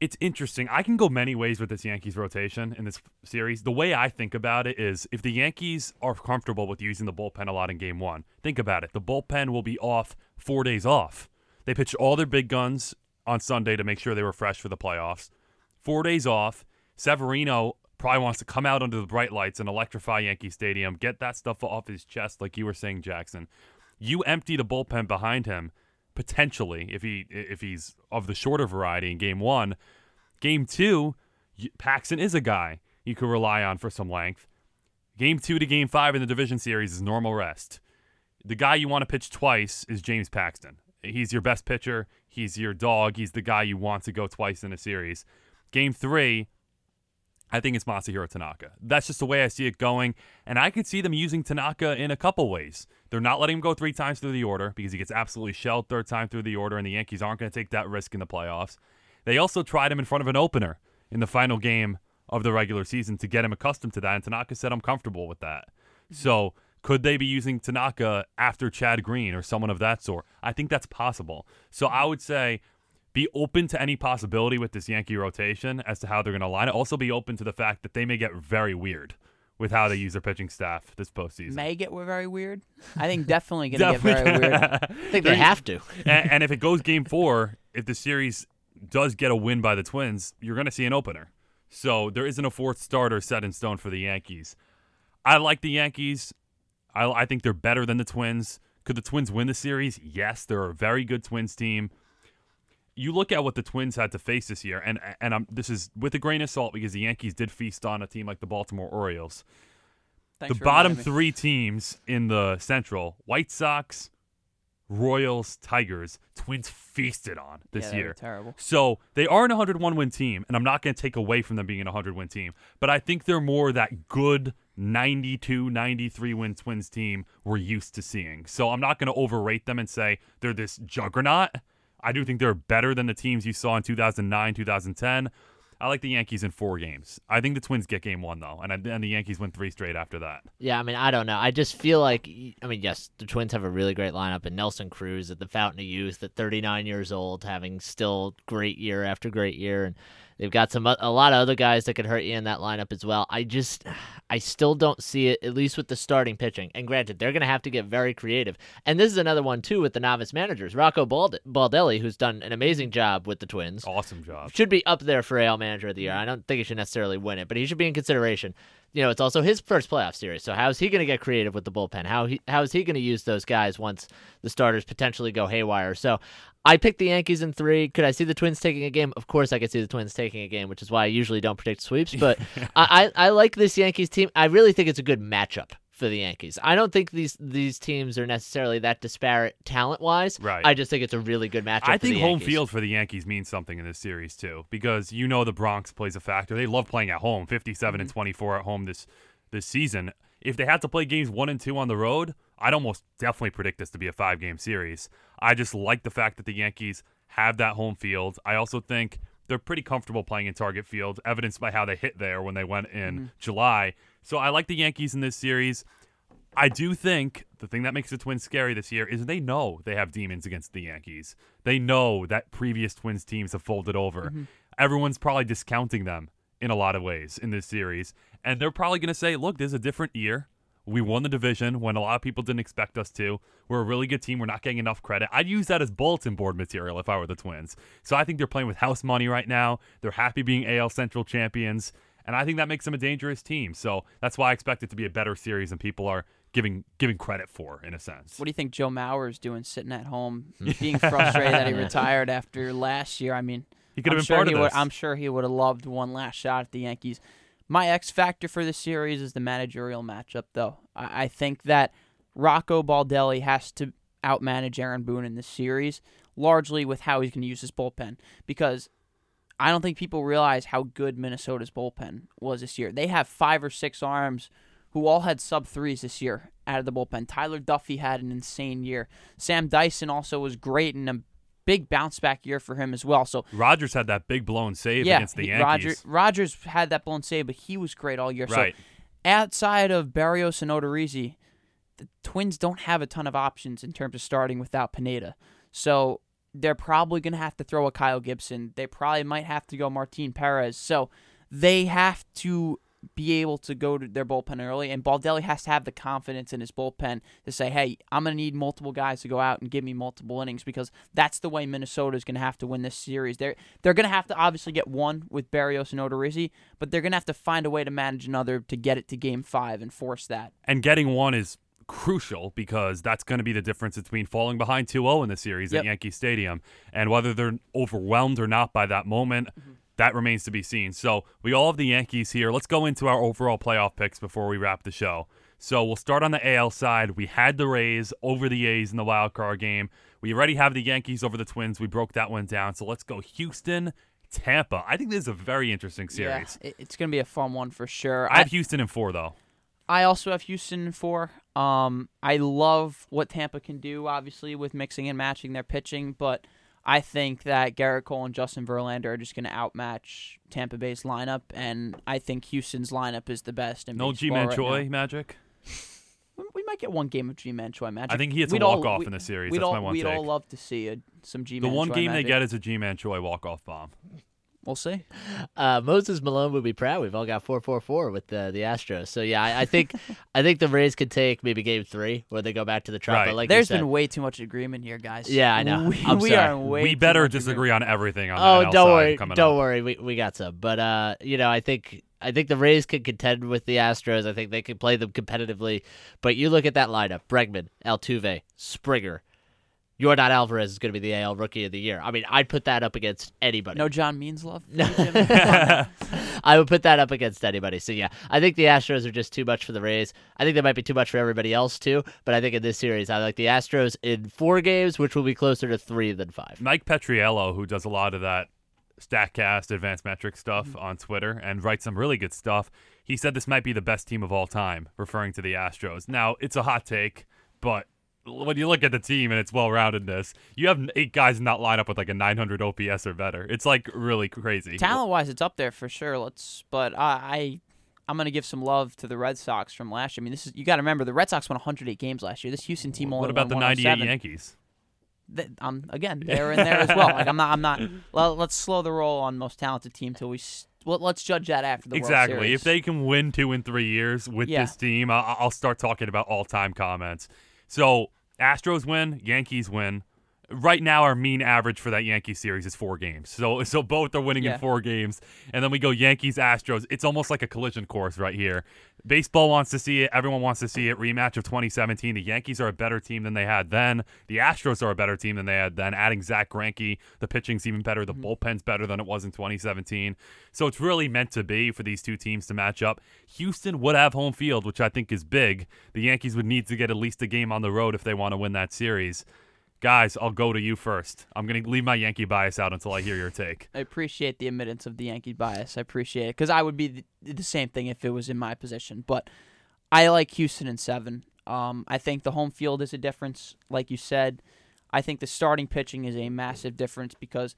it's interesting. I can go many ways with this Yankees rotation in this series. The way I think about it is if the Yankees are comfortable with using the bullpen a lot in game one, think about it. The bullpen will be off four days off. They pitched all their big guns on Sunday to make sure they were fresh for the playoffs. Four days off. Severino probably wants to come out under the bright lights and electrify Yankee Stadium, get that stuff off his chest, like you were saying, Jackson. You empty the bullpen behind him potentially if he if he's of the shorter variety in game one. Game two, Paxton is a guy you could rely on for some length. Game two to game five in the division series is normal rest. The guy you want to pitch twice is James Paxton. He's your best pitcher. He's your dog. He's the guy you want to go twice in a series. Game three, I think it's Masahiro Tanaka. That's just the way I see it going. And I could see them using Tanaka in a couple ways. They're not letting him go three times through the order because he gets absolutely shelled third time through the order, and the Yankees aren't going to take that risk in the playoffs. They also tried him in front of an opener in the final game of the regular season to get him accustomed to that, and Tanaka said, I'm comfortable with that. Mm-hmm. So could they be using Tanaka after Chad Green or someone of that sort? I think that's possible. So I mm-hmm. would say be open to any possibility with this Yankee rotation as to how they're going to line it. Also, be open to the fact that they may get very weird with how they use their pitching staff this postseason. May get very weird. I think definitely going to get very weird. I think they have to. and, and if it goes game four, if the series does get a win by the Twins, you're going to see an opener. So there isn't a fourth starter set in stone for the Yankees. I like the Yankees. I, I think they're better than the Twins. Could the Twins win the series? Yes, they're a very good Twins team. You look at what the Twins had to face this year, and and I'm, this is with a grain of salt because the Yankees did feast on a team like the Baltimore Orioles. Thanks the bottom three teams in the Central: White Sox, Royals, Tigers, Twins feasted on this Yeah, year. terrible. So they are an 101 win team, and I'm not going to take away from them being a 100 win team, but I think they're more that good 92, 93 win Twins team we're used to seeing. So I'm not going to overrate them and say they're this juggernaut. I do think they're better than the teams you saw in 2009, 2010. I like the Yankees in four games. I think the Twins get game one though, and I, and the Yankees win three straight after that. Yeah, I mean, I don't know. I just feel like, I mean, yes, the Twins have a really great lineup, and Nelson Cruz at the fountain of youth at 39 years old, having still great year after great year, and they've got some a lot of other guys that could hurt you in that lineup as well. I just, I still don't see it, at least with the starting pitching. And granted, they're going to have to get very creative. And this is another one too with the novice managers, Rocco Bald- Baldelli, who's done an amazing job with the Twins Awesome job. should be up there for AL Manager of the Year. Mm-hmm. I don't think he should necessarily win it, but he should be in consideration. You know, it's also his first playoff series, so how's he going to get creative with the bullpen? How he how is he going to use those guys once the starters potentially go haywire? So, I picked the Yankees in three. Could I see the Twins taking a game? Of course, I could see the Twins taking a game, which is why I usually don't predict sweeps. But I, I I like this Yankees team. I really think it's a good matchup for the Yankees. I don't think these these teams are necessarily that disparate talent wise. Right. I just think it's a really good matchup. I for think home Yankees. field for the Yankees means something in this series too, because you know the Bronx plays a factor. They love playing at home, 57 Mm-hmm. and 24 at home this this season. If they had to play games one and two on the road, I'd almost definitely predict this to be a five game series. I just like the fact that the Yankees have that home field. I also think they're pretty comfortable playing in Target Field, evidenced by how they hit there when they went in Mm-hmm. July. So I like the Yankees in this series. I do think the thing that makes the Twins scary this year is they know they have demons against the Yankees. They know that previous Twins teams have folded over. Mm-hmm. Everyone's probably discounting them in a lot of ways in this series. And they're probably going to say, look, there's a different year. We won the division when a lot of people didn't expect us to. We're a really good team. We're not getting enough credit. I'd use that as bulletin board material if I were the Twins. So I think they're playing with house money right now. They're happy being AL Central champions. And I think that makes them a dangerous team. So that's why I expect it to be a better series than people are giving giving credit for, in a sense. What do you think Joe Mauer is doing sitting at home, being frustrated that he retired after last year? I mean, he could have been sure part he of would, this. I'm sure he would have loved one last shot at the Yankees. My X factor for the series is the managerial matchup, though. I, I think that Rocco Baldelli has to outmanage Aaron Boone in this series, largely with how he's going to use his bullpen, because I don't think people realize how good Minnesota's bullpen was this year. They have five or six arms who all had sub threes this year out of the bullpen. Tyler Duffey had an insane year. Sam Dyson also was great and a big bounce back year for him as well. So Rogers had that big blown save yeah, against the Yankees. Roger, Rogers had that blown save, but he was great all year. Right. So outside of Berrios and Odorizzi, the Twins don't have a ton of options in terms of starting without Pineda. So they're probably going to have to throw a Kyle Gibson. They probably might have to go Martin Perez. So they have to be able to go to their bullpen early, and Baldelli has to have the confidence in his bullpen to say, "Hey, I'm going to need multiple guys to go out and give me multiple innings because that's the way Minnesota is going to have to win this series. They're they're going to have to obviously get one with Berrios and Odorizzi, but they're going to have to find a way to manage another to get it to Game Five and force that. And getting one is crucial because that's going to be the difference between falling behind 2-0 in the series Yep. at Yankee Stadium and whether they're overwhelmed or not by that moment. Mm-hmm. That remains to be seen. So we all have the Yankees here. Let's go into our overall playoff picks before we wrap the show. So we'll start on the AL side. We had the Rays over the A's in the wild card game. We already have the Yankees over the Twins. We broke that one down. So let's go Houston, Tampa. I think this is a very interesting series. Yeah, it's going to be a fun one for sure. I have Houston in four though. I also have Houston in four. Um, I love what Tampa can do, obviously, with mixing and matching their pitching, but I think that Gerrit Cole and Justin Verlander are just going to outmatch Tampa Bay's lineup, and I think Houston's lineup is the best. In No G Man right Choi now. magic. We- might get one game of Ji-Man Choi magic. I think he hits a We'd all- walk-off we- in the series. That's all, my one We'd take. all love to see a, some The G-Man one Choi game they get is a Ji Man Choi walk off bomb. We'll see. Uh, Moses Malone would be proud. We've all got four four four with the the Astros. So yeah, I, I think I think the Rays could take maybe Game Three where they go back to the Trop. Right. But like you There's said, been way too much agreement here, guys. Yeah, I know. We, I'm we sorry. are way we too better much disagree on everything on Oh, the NL don't side worry, coming don't up. worry. We we got some, but uh, you know, I think I think the Rays could contend with the Astros. I think they could play them competitively. But you look at that lineup: Bregman, Altuve, Springer. Yordan Alvarez is going to be the AL Rookie of the Year. I mean, I'd put that up against anybody. No John Means love. No. Jimmy? Come on now. I would put that up against anybody. So yeah, I think the Astros are just too much for the Rays. I think they might be too much for everybody else too. But I think in this series, I like the Astros in four games, which will be closer to three than five. Mike Petriello, who does a lot of that StatCast advanced metric stuff Mm-hmm. on Twitter and writes some really good stuff, he said this might be the best team of all time, referring to the Astros. Now, it's a hot take, but when you look at the team and its well roundedness, you have eight guys in that lineup with like a 900 OPS or better. It's like really crazy. Talent wise, it's up there for sure. Let's, but I, I I'm gonna give some love to the Red Sox from last year. I mean, this is you got to remember the Red Sox won 108 games last year. This Houston team only What about the won 98 Yankees? Th- um, again, they're in there as well. Like I'm not, I'm not. Well, let's slow the roll on most talented team till we. Well, let's judge that after the World Exactly. If they can win two in three years with Yeah. this team, I- I'll start talking about all time comments. So Astros win, Yankees win. Right now, our mean average for that Yankee series is four games. So, so both are winning Yeah. in four games, and then we go Yankees Astros. It's almost like a collision course right here. Baseball wants to see it. Everyone wants to see it. Rematch of 2017. The Yankees are a better team than they had then. The Astros are a better team than they had then. Adding Zach Greinke, the pitching's even better. The mm-hmm. bullpen's better than it was in 2017. So it's really meant to be for these two teams to match up. Houston would have home field, which I think is big. The Yankees would need to get at least a game on the road if they want to win that series. Guys, I'll go to you first. I'm going to leave my Yankee bias out until I hear your take. I appreciate the admittance of the Yankee bias. I appreciate it because I would be the, the same thing if it was in my position. But I like Houston in seven. Um, I think the home field is a difference, like you said. I think the starting pitching is a massive difference because,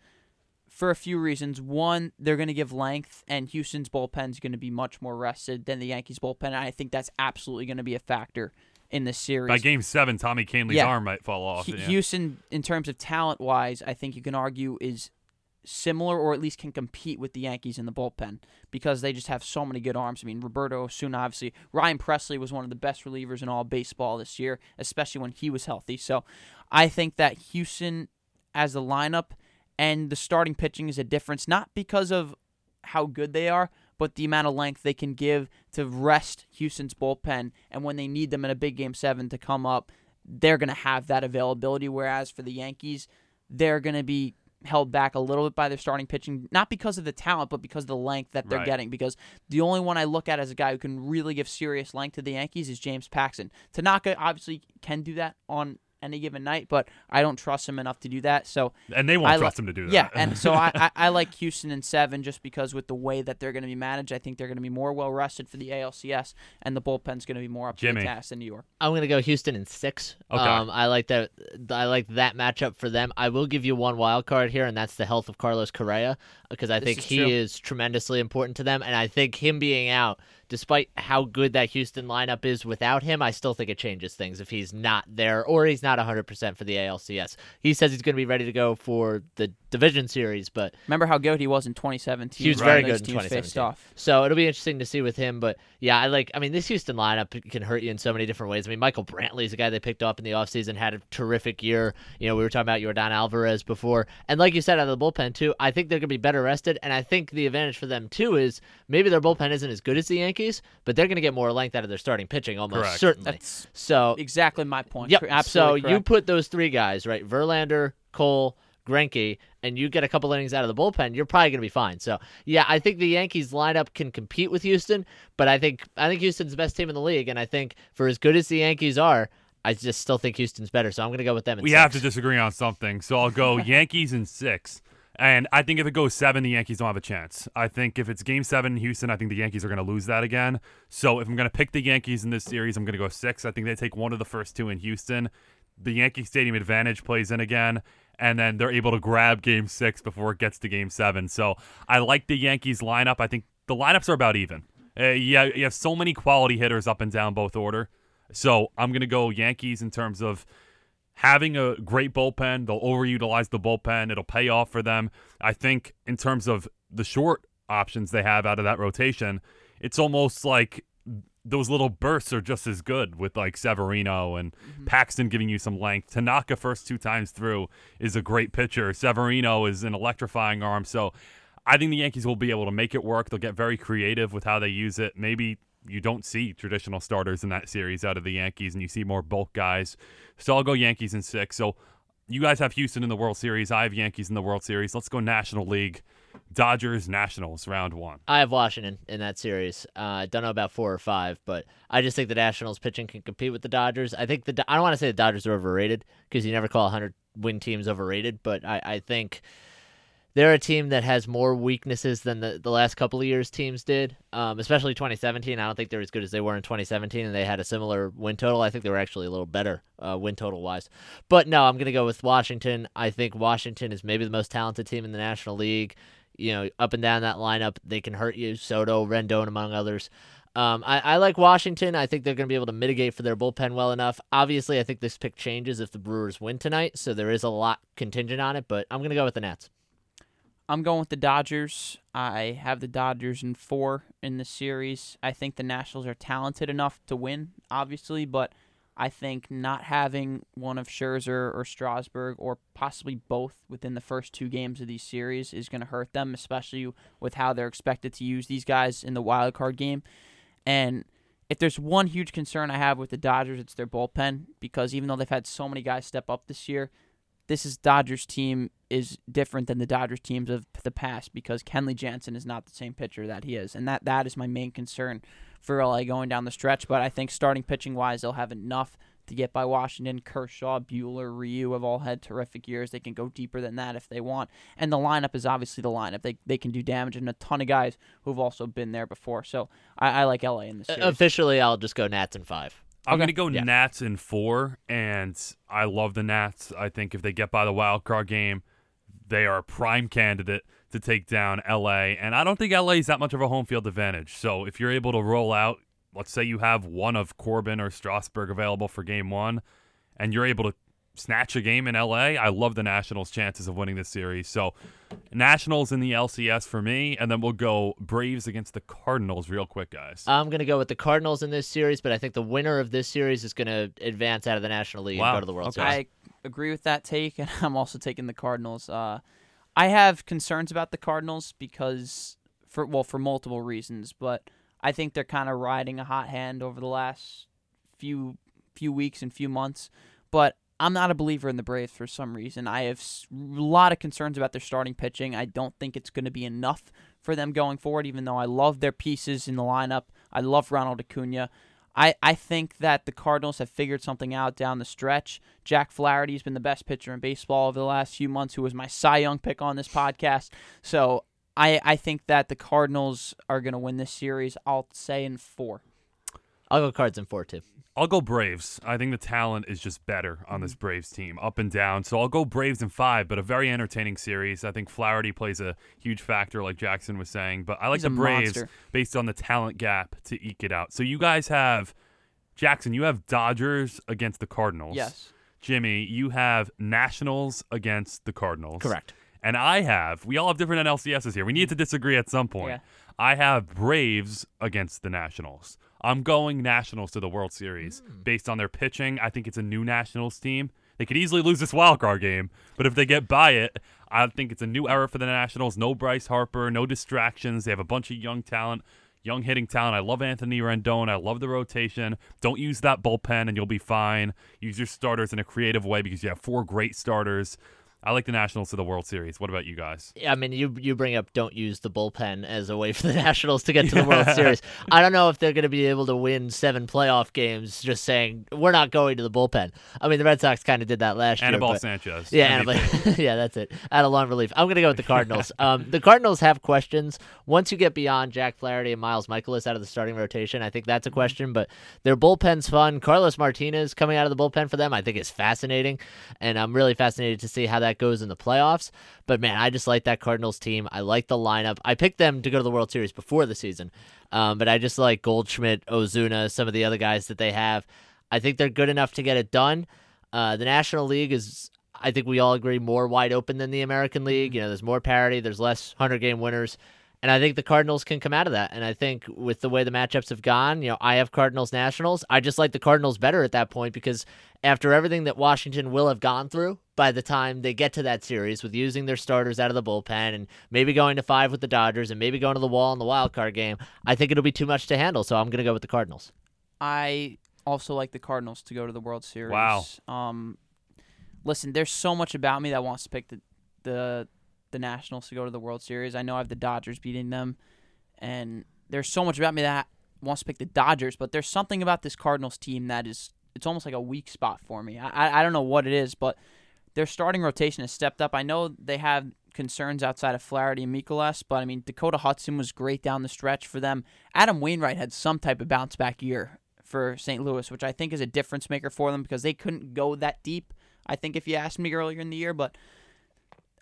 for a few reasons, one, they're going to give length, and Houston's bullpen is going to be much more rested than the Yankees' bullpen. And I think that's absolutely going to be a factor in this series. By game seven, Tommy Kahnle's Yeah. arm might fall off. Hu- yeah. Houston, in terms of talent wise, I think you can argue is similar or at least can compete with the Yankees in the bullpen because they just have so many good arms. I mean, Roberto Osuna, obviously, Ryan Pressly was one of the best relievers in all baseball this year, especially when he was healthy. So I think that Houston as the lineup and the starting pitching is a difference, not because of how good they are, but the amount of length they can give to rest Houston's bullpen. And when they need them in a big game seven to come up, they're going to have that availability. Whereas for the Yankees, they're going to be held back a little bit by their starting pitching, not because of the talent, but because of the length that they're Right. getting. Because the only one I look at as a guy who can really give serious length to the Yankees is James Paxton. Tanaka obviously can do that on any given night, but I don't trust him enough to do that. So And they won't I li- trust him to do that. yeah, and so I, I, I like Houston in seven just because with the way that they're going to be managed, I think they're going to be more well rested for the ALCS, and the bullpen's going to be more up to the task than New York. I'm gonna go Houston in six. Okay. Um, I like that. I like that matchup for them. I will give you one wild card here, and that's the health of Carlos Correa because I This think is he true. is tremendously important to them, and I think him being out, despite how good that Houston lineup is without him, I still think it changes things if he's not there or he's not 100 percent for the ALCS. He says he's gonna be ready to go for the division series, but Remember how good he was in 2017? He was when very good in 2017. off. So it'll be interesting to see with him. But yeah, I like. I mean, this Houston lineup can hurt you in so many different ways. I mean, Michael Brantley's a guy they picked up in the offseason, had a terrific year. You know, we were talking about Yordan Alvarez before, and like you said, out of the bullpen too. I think they're gonna be better rested, and I think the advantage for them too is maybe their bullpen isn't as good as the Yankees, but they're gonna get more length out of their starting pitching almost Correct. certainly. That's so exactly my point. Yep. Cor- So Absolutely you put those three guys, right? Verlander, Cole, Greinke, and you get a couple innings out of the bullpen, you're probably going to be fine. So yeah, I think the Yankees lineup can compete with Houston, but I think I think Houston's the best team in the league, and I think for as good as the Yankees are, I just still think Houston's better. So I'm going to go with them. We six. have to disagree on something. So I'll go Yankees in six. And I think if it goes seven, the Yankees don't have a chance. I think if it's game seven in Houston, I think the Yankees are going to lose that again. So if I'm going to pick the Yankees in this series, I'm going to go six. I think they take one of the first two in Houston. The Yankee Stadium advantage plays in again, and then they're able to grab game six before it gets to game seven. So I like the Yankees lineup. I think the lineups are about even. Uh, yeah, you have so many quality hitters up and down both order. So I'm going to go Yankees in terms of having a great bullpen. They'll overutilize the bullpen. It'll pay off for them. I think in terms of the short options they have out of that rotation, it's almost like those little bursts are just as good with like Severino and mm-hmm. Paxton giving you some length. Tanaka first two times through is a great pitcher. Severino is an electrifying arm. So I think the Yankees will be able to make it work. They'll get very creative with how they use it. Maybe you don't see traditional starters in that series out of the Yankees and you see more bulk guys. So I'll go Yankees in six. So you guys have Houston in the World Series. I have Yankees in the World Series. Let's go National League. Dodgers, Nationals, round one. I have Washington in that series. Uh, I don't know about four or five, but I just think the Nationals pitching can compete with the Dodgers. I think the I don't want to say the Dodgers are overrated because you never call 100 win teams overrated, but I, I think they're a team that has more weaknesses than the, the last couple of years teams did, um, especially 2017. I don't think they're as good as they were in 2017, and they had a similar win total. I think they were actually a little better uh, win total wise. But no, I'm going to go with Washington. I think Washington is maybe the most talented team in the National League. You know, up and down that lineup, they can hurt you. Soto, Rendon, among others. Um, I, I like Washington. I think they're going to be able to mitigate for their bullpen well enough. Obviously, I think this pick changes if the Brewers win tonight, so there is a lot contingent on it. But I'm going to go with the Nats. I'm going with the Dodgers. I have the Dodgers in four in the series. I think the Nationals are talented enough to win, obviously, but I think not having one of Scherzer or Strasburg or possibly both within the first two games of these series is going to hurt them, especially with how they're expected to use these guys in the wild card game. And if there's one huge concern I have with the Dodgers, it's their bullpen because even though they've had so many guys step up this year, this is Dodgers team is different than the Dodgers teams of the past because Kenley Jansen is not the same pitcher that he is, and that that is my main concern for LA going down the stretch. But I think starting pitching wise, they'll have enough to get by Washington. Kershaw, Buehler, Ryu have all had terrific years. They can go deeper than that if they want, and the lineup is obviously the lineup. They they can do damage, and a ton of guys who've also been there before. So I, I like LA in this Uh, series. Officially, I'll just go Nats in five. I'm Okay. going to go Yeah. Nats in four, and I love the Nats. I think if they get by the wild card game, they are a prime candidate to take down LA. And I don't think LA is that much of a home field advantage. So if you're able to roll out, let's say you have one of Corbin or Strasburg available for game one, and you're able to snatch a game in LA, I love the Nationals' chances of winning this series. So, Nationals in the LCS for me, and then we'll go Braves against the Cardinals real quick, guys. I'm going to go with the Cardinals in this series, but I think the winner of this series is going to advance out of the National League Wow. and go to the World Okay. Series. I agree with that take, and I'm also taking the Cardinals. Uh, I have concerns about the Cardinals because, for well, for multiple reasons, but I think they're kind of riding a hot hand over the last few few weeks and few months. But I'm not a believer in the Braves for some reason. I have a lot of concerns about their starting pitching. I don't think it's going to be enough for them going forward, even though I love their pieces in the lineup. I love Ronald Acuna. I, I think that the Cardinals have figured something out down the stretch. Jack Flaherty's been the best pitcher in baseball over the last few months, who was my Cy Young pick on this podcast. So I, I think that the Cardinals are going to win this series. I'll say in four. I'll go Cards in four too. I'll go Braves. I think the talent is just better on Mm-hmm. this Braves team, up and down. So I'll go Braves in five, but a very entertaining series. I think Flaherty plays a huge factor, like Jackson was saying. But I like He's the Braves monster. based on the talent gap to eke it out. So you guys have Jackson. You have Dodgers against the Cardinals. Yes. Jimmy, you have Nationals against the Cardinals. Correct. And I have, we all have different NLCSs here. We need to disagree at some point. Yeah. I have Braves against the Nationals. I'm going Nationals to the World Series hmm. based on their pitching. I think it's a new Nationals team. They could easily lose this wild card game, but if they get by it, I think it's a new era for the Nationals. No Bryce Harper, no distractions. They have a bunch of young talent, young hitting talent. I love Anthony Rendon. I love the rotation. Don't use that bullpen and you'll be fine. Use your starters in a creative way because you have four great starters. I like the Nationals to the World Series. What about you guys? Yeah, I mean, you you bring up don't use the bullpen as a way for the Nationals to get to the World Series. I don't know if they're going to be able to win seven playoff games just saying we're not going to the bullpen. I mean, the Red Sox kind of did that last Anibal year. but- Sanchez. Yeah, Anibal- yeah, that's it. Out of long relief, I'm going to go with the Cardinals. um, the Cardinals have questions. Once you get beyond Jack Flaherty and Miles Mikolas out of the starting rotation, I think that's a question. But their bullpen's fun. Carlos Martinez coming out of the bullpen for them, I think is fascinating, and I'm really fascinated to see how that goes in the playoffs. But man, I just like that Cardinals team. I like the lineup. I picked them to go to the World Series before the season, um, but I just like Goldschmidt, Ozuna, some of the other guys that they have. I think they're good enough to get it done. Uh, the National League is, I think we all agree, more wide open than the American League. You know, there's more parity, there's less 100 game winners. And I think the Cardinals can come out of that. And I think with the way the matchups have gone, you know, I have Cardinals Nationals. I just like the Cardinals better at that point because after everything that Washington will have gone through by the time they get to that series with using their starters out of the bullpen and maybe going to five with the Dodgers and maybe going to the wall in the wild card game, I think it'll be too much to handle. So I'm going to go with the Cardinals. I also like the Cardinals to go to the World Series. Wow. Um, listen, there's so much about me that wants to pick the the the Nationals to go to the World Series. I know I have the Dodgers beating them, and there's so much about me that wants to pick the Dodgers. But there's something about this Cardinals team that is it's almost like a weak spot for me. I I, don't know what it is, but their starting rotation has stepped up. I know they have concerns outside of Flaherty and Mikolas, but I mean Dakota Hudson was great down the stretch for them. Adam Wainwright had some type of bounce back year for St. Louis, which I think is a difference maker for them because they couldn't go that deep. I think if you asked me earlier in the year, but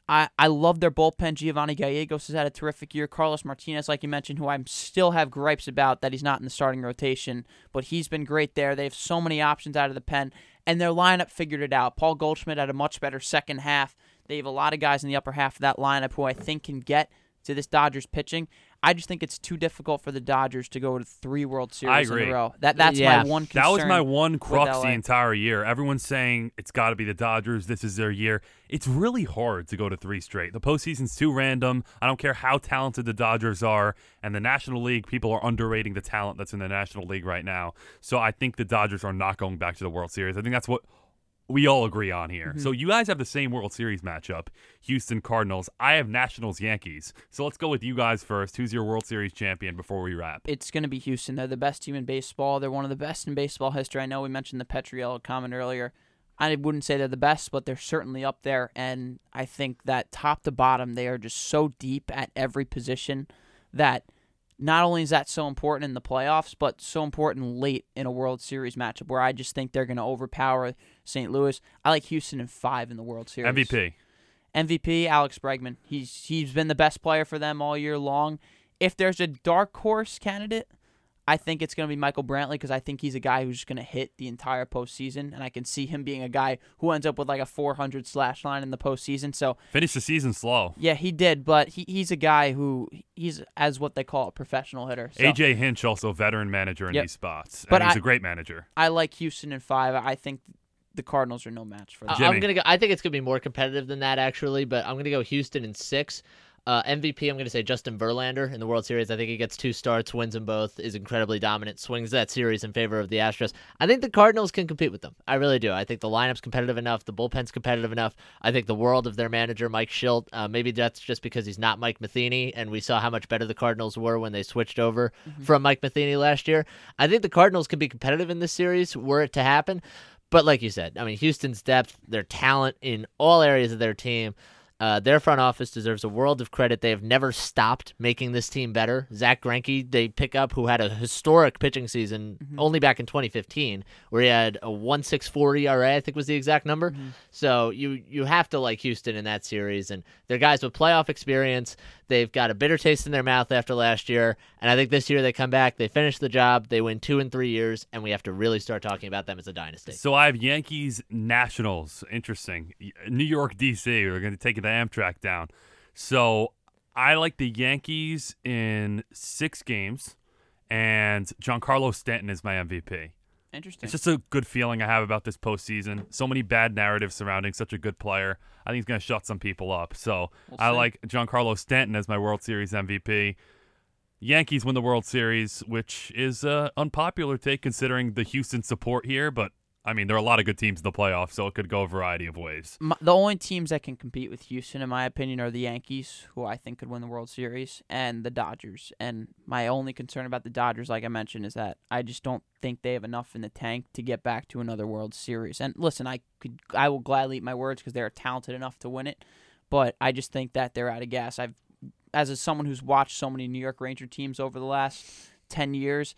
I, I love their bullpen. Giovanni Gallegos has had a terrific year. Carlos Martinez, like you mentioned, who I still have gripes about that he's not in the starting rotation, but he's been great there. They have so many options out of the pen, and their lineup figured it out. Paul Goldschmidt had a much better second half. They have a lot of guys in the upper half of that lineup who I think can get to this Dodgers pitching. I just think it's too difficult for the Dodgers to go to three World Series in agree. a row. That that's Yeah. my one concern. That was my one crux the entire year. Everyone's saying it's got to be the Dodgers. This is their year. It's really hard to go to three straight. The postseason's too random. I don't care how talented the Dodgers are. And the National League, people are underrating the talent that's in the National League right now. So I think the Dodgers are not going back to the World Series. I think that's what we all agree on here. Mm-hmm. So you guys have the same World Series matchup Houston Cardinals. I have Nationals Yankees. So let's go with you guys first. Who's your World Series champion before we wrap? it's going to be Houston. They're the best team in baseball. They're one of the best in baseball history. I know we mentioned the Petriello comment earlier. I wouldn't say they're the best, but they're certainly up there. And I think that top to bottom, they are just so deep at every position that not only is that so important in the playoffs, but so important late in a World Series matchup where I just think they're going to overpower St. Louis. I like Houston in five in the World Series. MVP. MVP Alex Bregman. He's he's been the best player for them all year long. If there's a dark horse candidate, I think it's going to be Michael Brantley because I think he's a guy who's just going to hit the entire postseason, and I can see him being a guy who ends up with like a 400 slash line in the postseason. So finish the season slow. yeah, he did, but he, he's a guy who he's as what they call a professional hitter. So AJ Hinch, also veteran manager in Yep. these spots. But he's I- a great manager. I like Houston in five. I think the Cardinals are no match for them. I- Jimmy. I'm gonna go. I think it's gonna be more competitive than that actually, but I'm gonna go Houston in six. Uh, MVP, I'm gonna say Justin Verlander in the World Series. I think he gets two starts, wins them both, is incredibly dominant, swings that series in favor of the Astros. I think the Cardinals can compete with them. I really do. I think the lineup's competitive enough, the bullpen's competitive enough. I think the world of their manager Mike Shildt. Uh, maybe that's just because he's not Mike Matheny, and we saw how much better the Cardinals were when they switched over from Mike Matheny last year. I think the Cardinals can be competitive in this series were it to happen. But like you said, I mean, Houston's depth, their talent in all areas of their team, uh, their front office deserves a world of credit. They have never stopped making this team better. Zach Greinke, they pick up, who had a historic pitching season only back in 2015, where he had a 1.64 ERA, I think was the exact number. So you you have to like Houston in that series, and they're guys with playoff experience. They've got a bitter taste in their mouth after last year, and I think this year they come back, they finish the job, they win two in three years, and we have to really start talking about them as a dynasty. So I have Yankees Nationals. Interesting. New York, D.C. We're going to take the Amtrak down. So I like the Yankees in six games, and Giancarlo Stanton is my MVP. Interesting. It's just a good feeling I have about this postseason. So many bad narratives surrounding such a good player. I think he's going to shut some people up. So We'll I like Giancarlo Stanton as my World Series MVP. Yankees win the World Series, which is an unpopular take considering the Houston support here. But I mean, there are a lot of good teams in the playoffs, so it could go a variety of ways. My, the only teams that can compete with Houston, in my opinion, are the Yankees, who I think could win the World Series, and the Dodgers. And my only concern about the Dodgers, like I mentioned, is that I just don't think they have enough in the tank to get back to another World Series. And listen, I could, I will gladly eat my words because they are talented enough to win it, but I just think that they're out of gas. I've, as a, someone who's watched so many New York Ranger teams over the last ten years,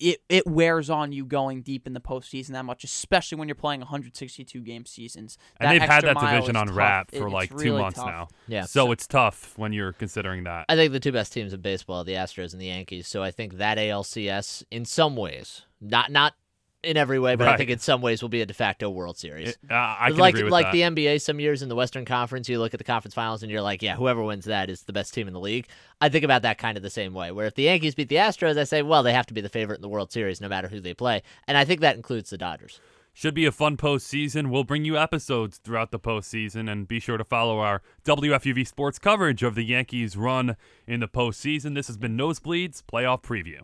it it wears on you going deep in the postseason that much, especially when you're playing 162 game seasons. And That they've had that division on tough. wrap for it's like two really months tough. now. Yeah. So it's tough when you're considering that. I think the two best teams in baseball, the Astros and the Yankees. So I think that ALCS, in some ways, not not in every way, but I think in some ways will be a de facto World Series. Uh, I can like agree with like that. the NBA, some years in the Western Conference, you look at the conference finals and you're like, yeah, whoever wins that is the best team in the league. I think about that kind of the same way. Where if the Yankees beat the Astros, I say, well, they have to be the favorite in the World Series, no matter who they play, and I think that includes the Dodgers. Should be a fun postseason. We'll bring you episodes throughout the postseason, and be sure to follow our WFUV sports coverage of the Yankees' run in the postseason. This has been Nosebleeds Playoff Preview.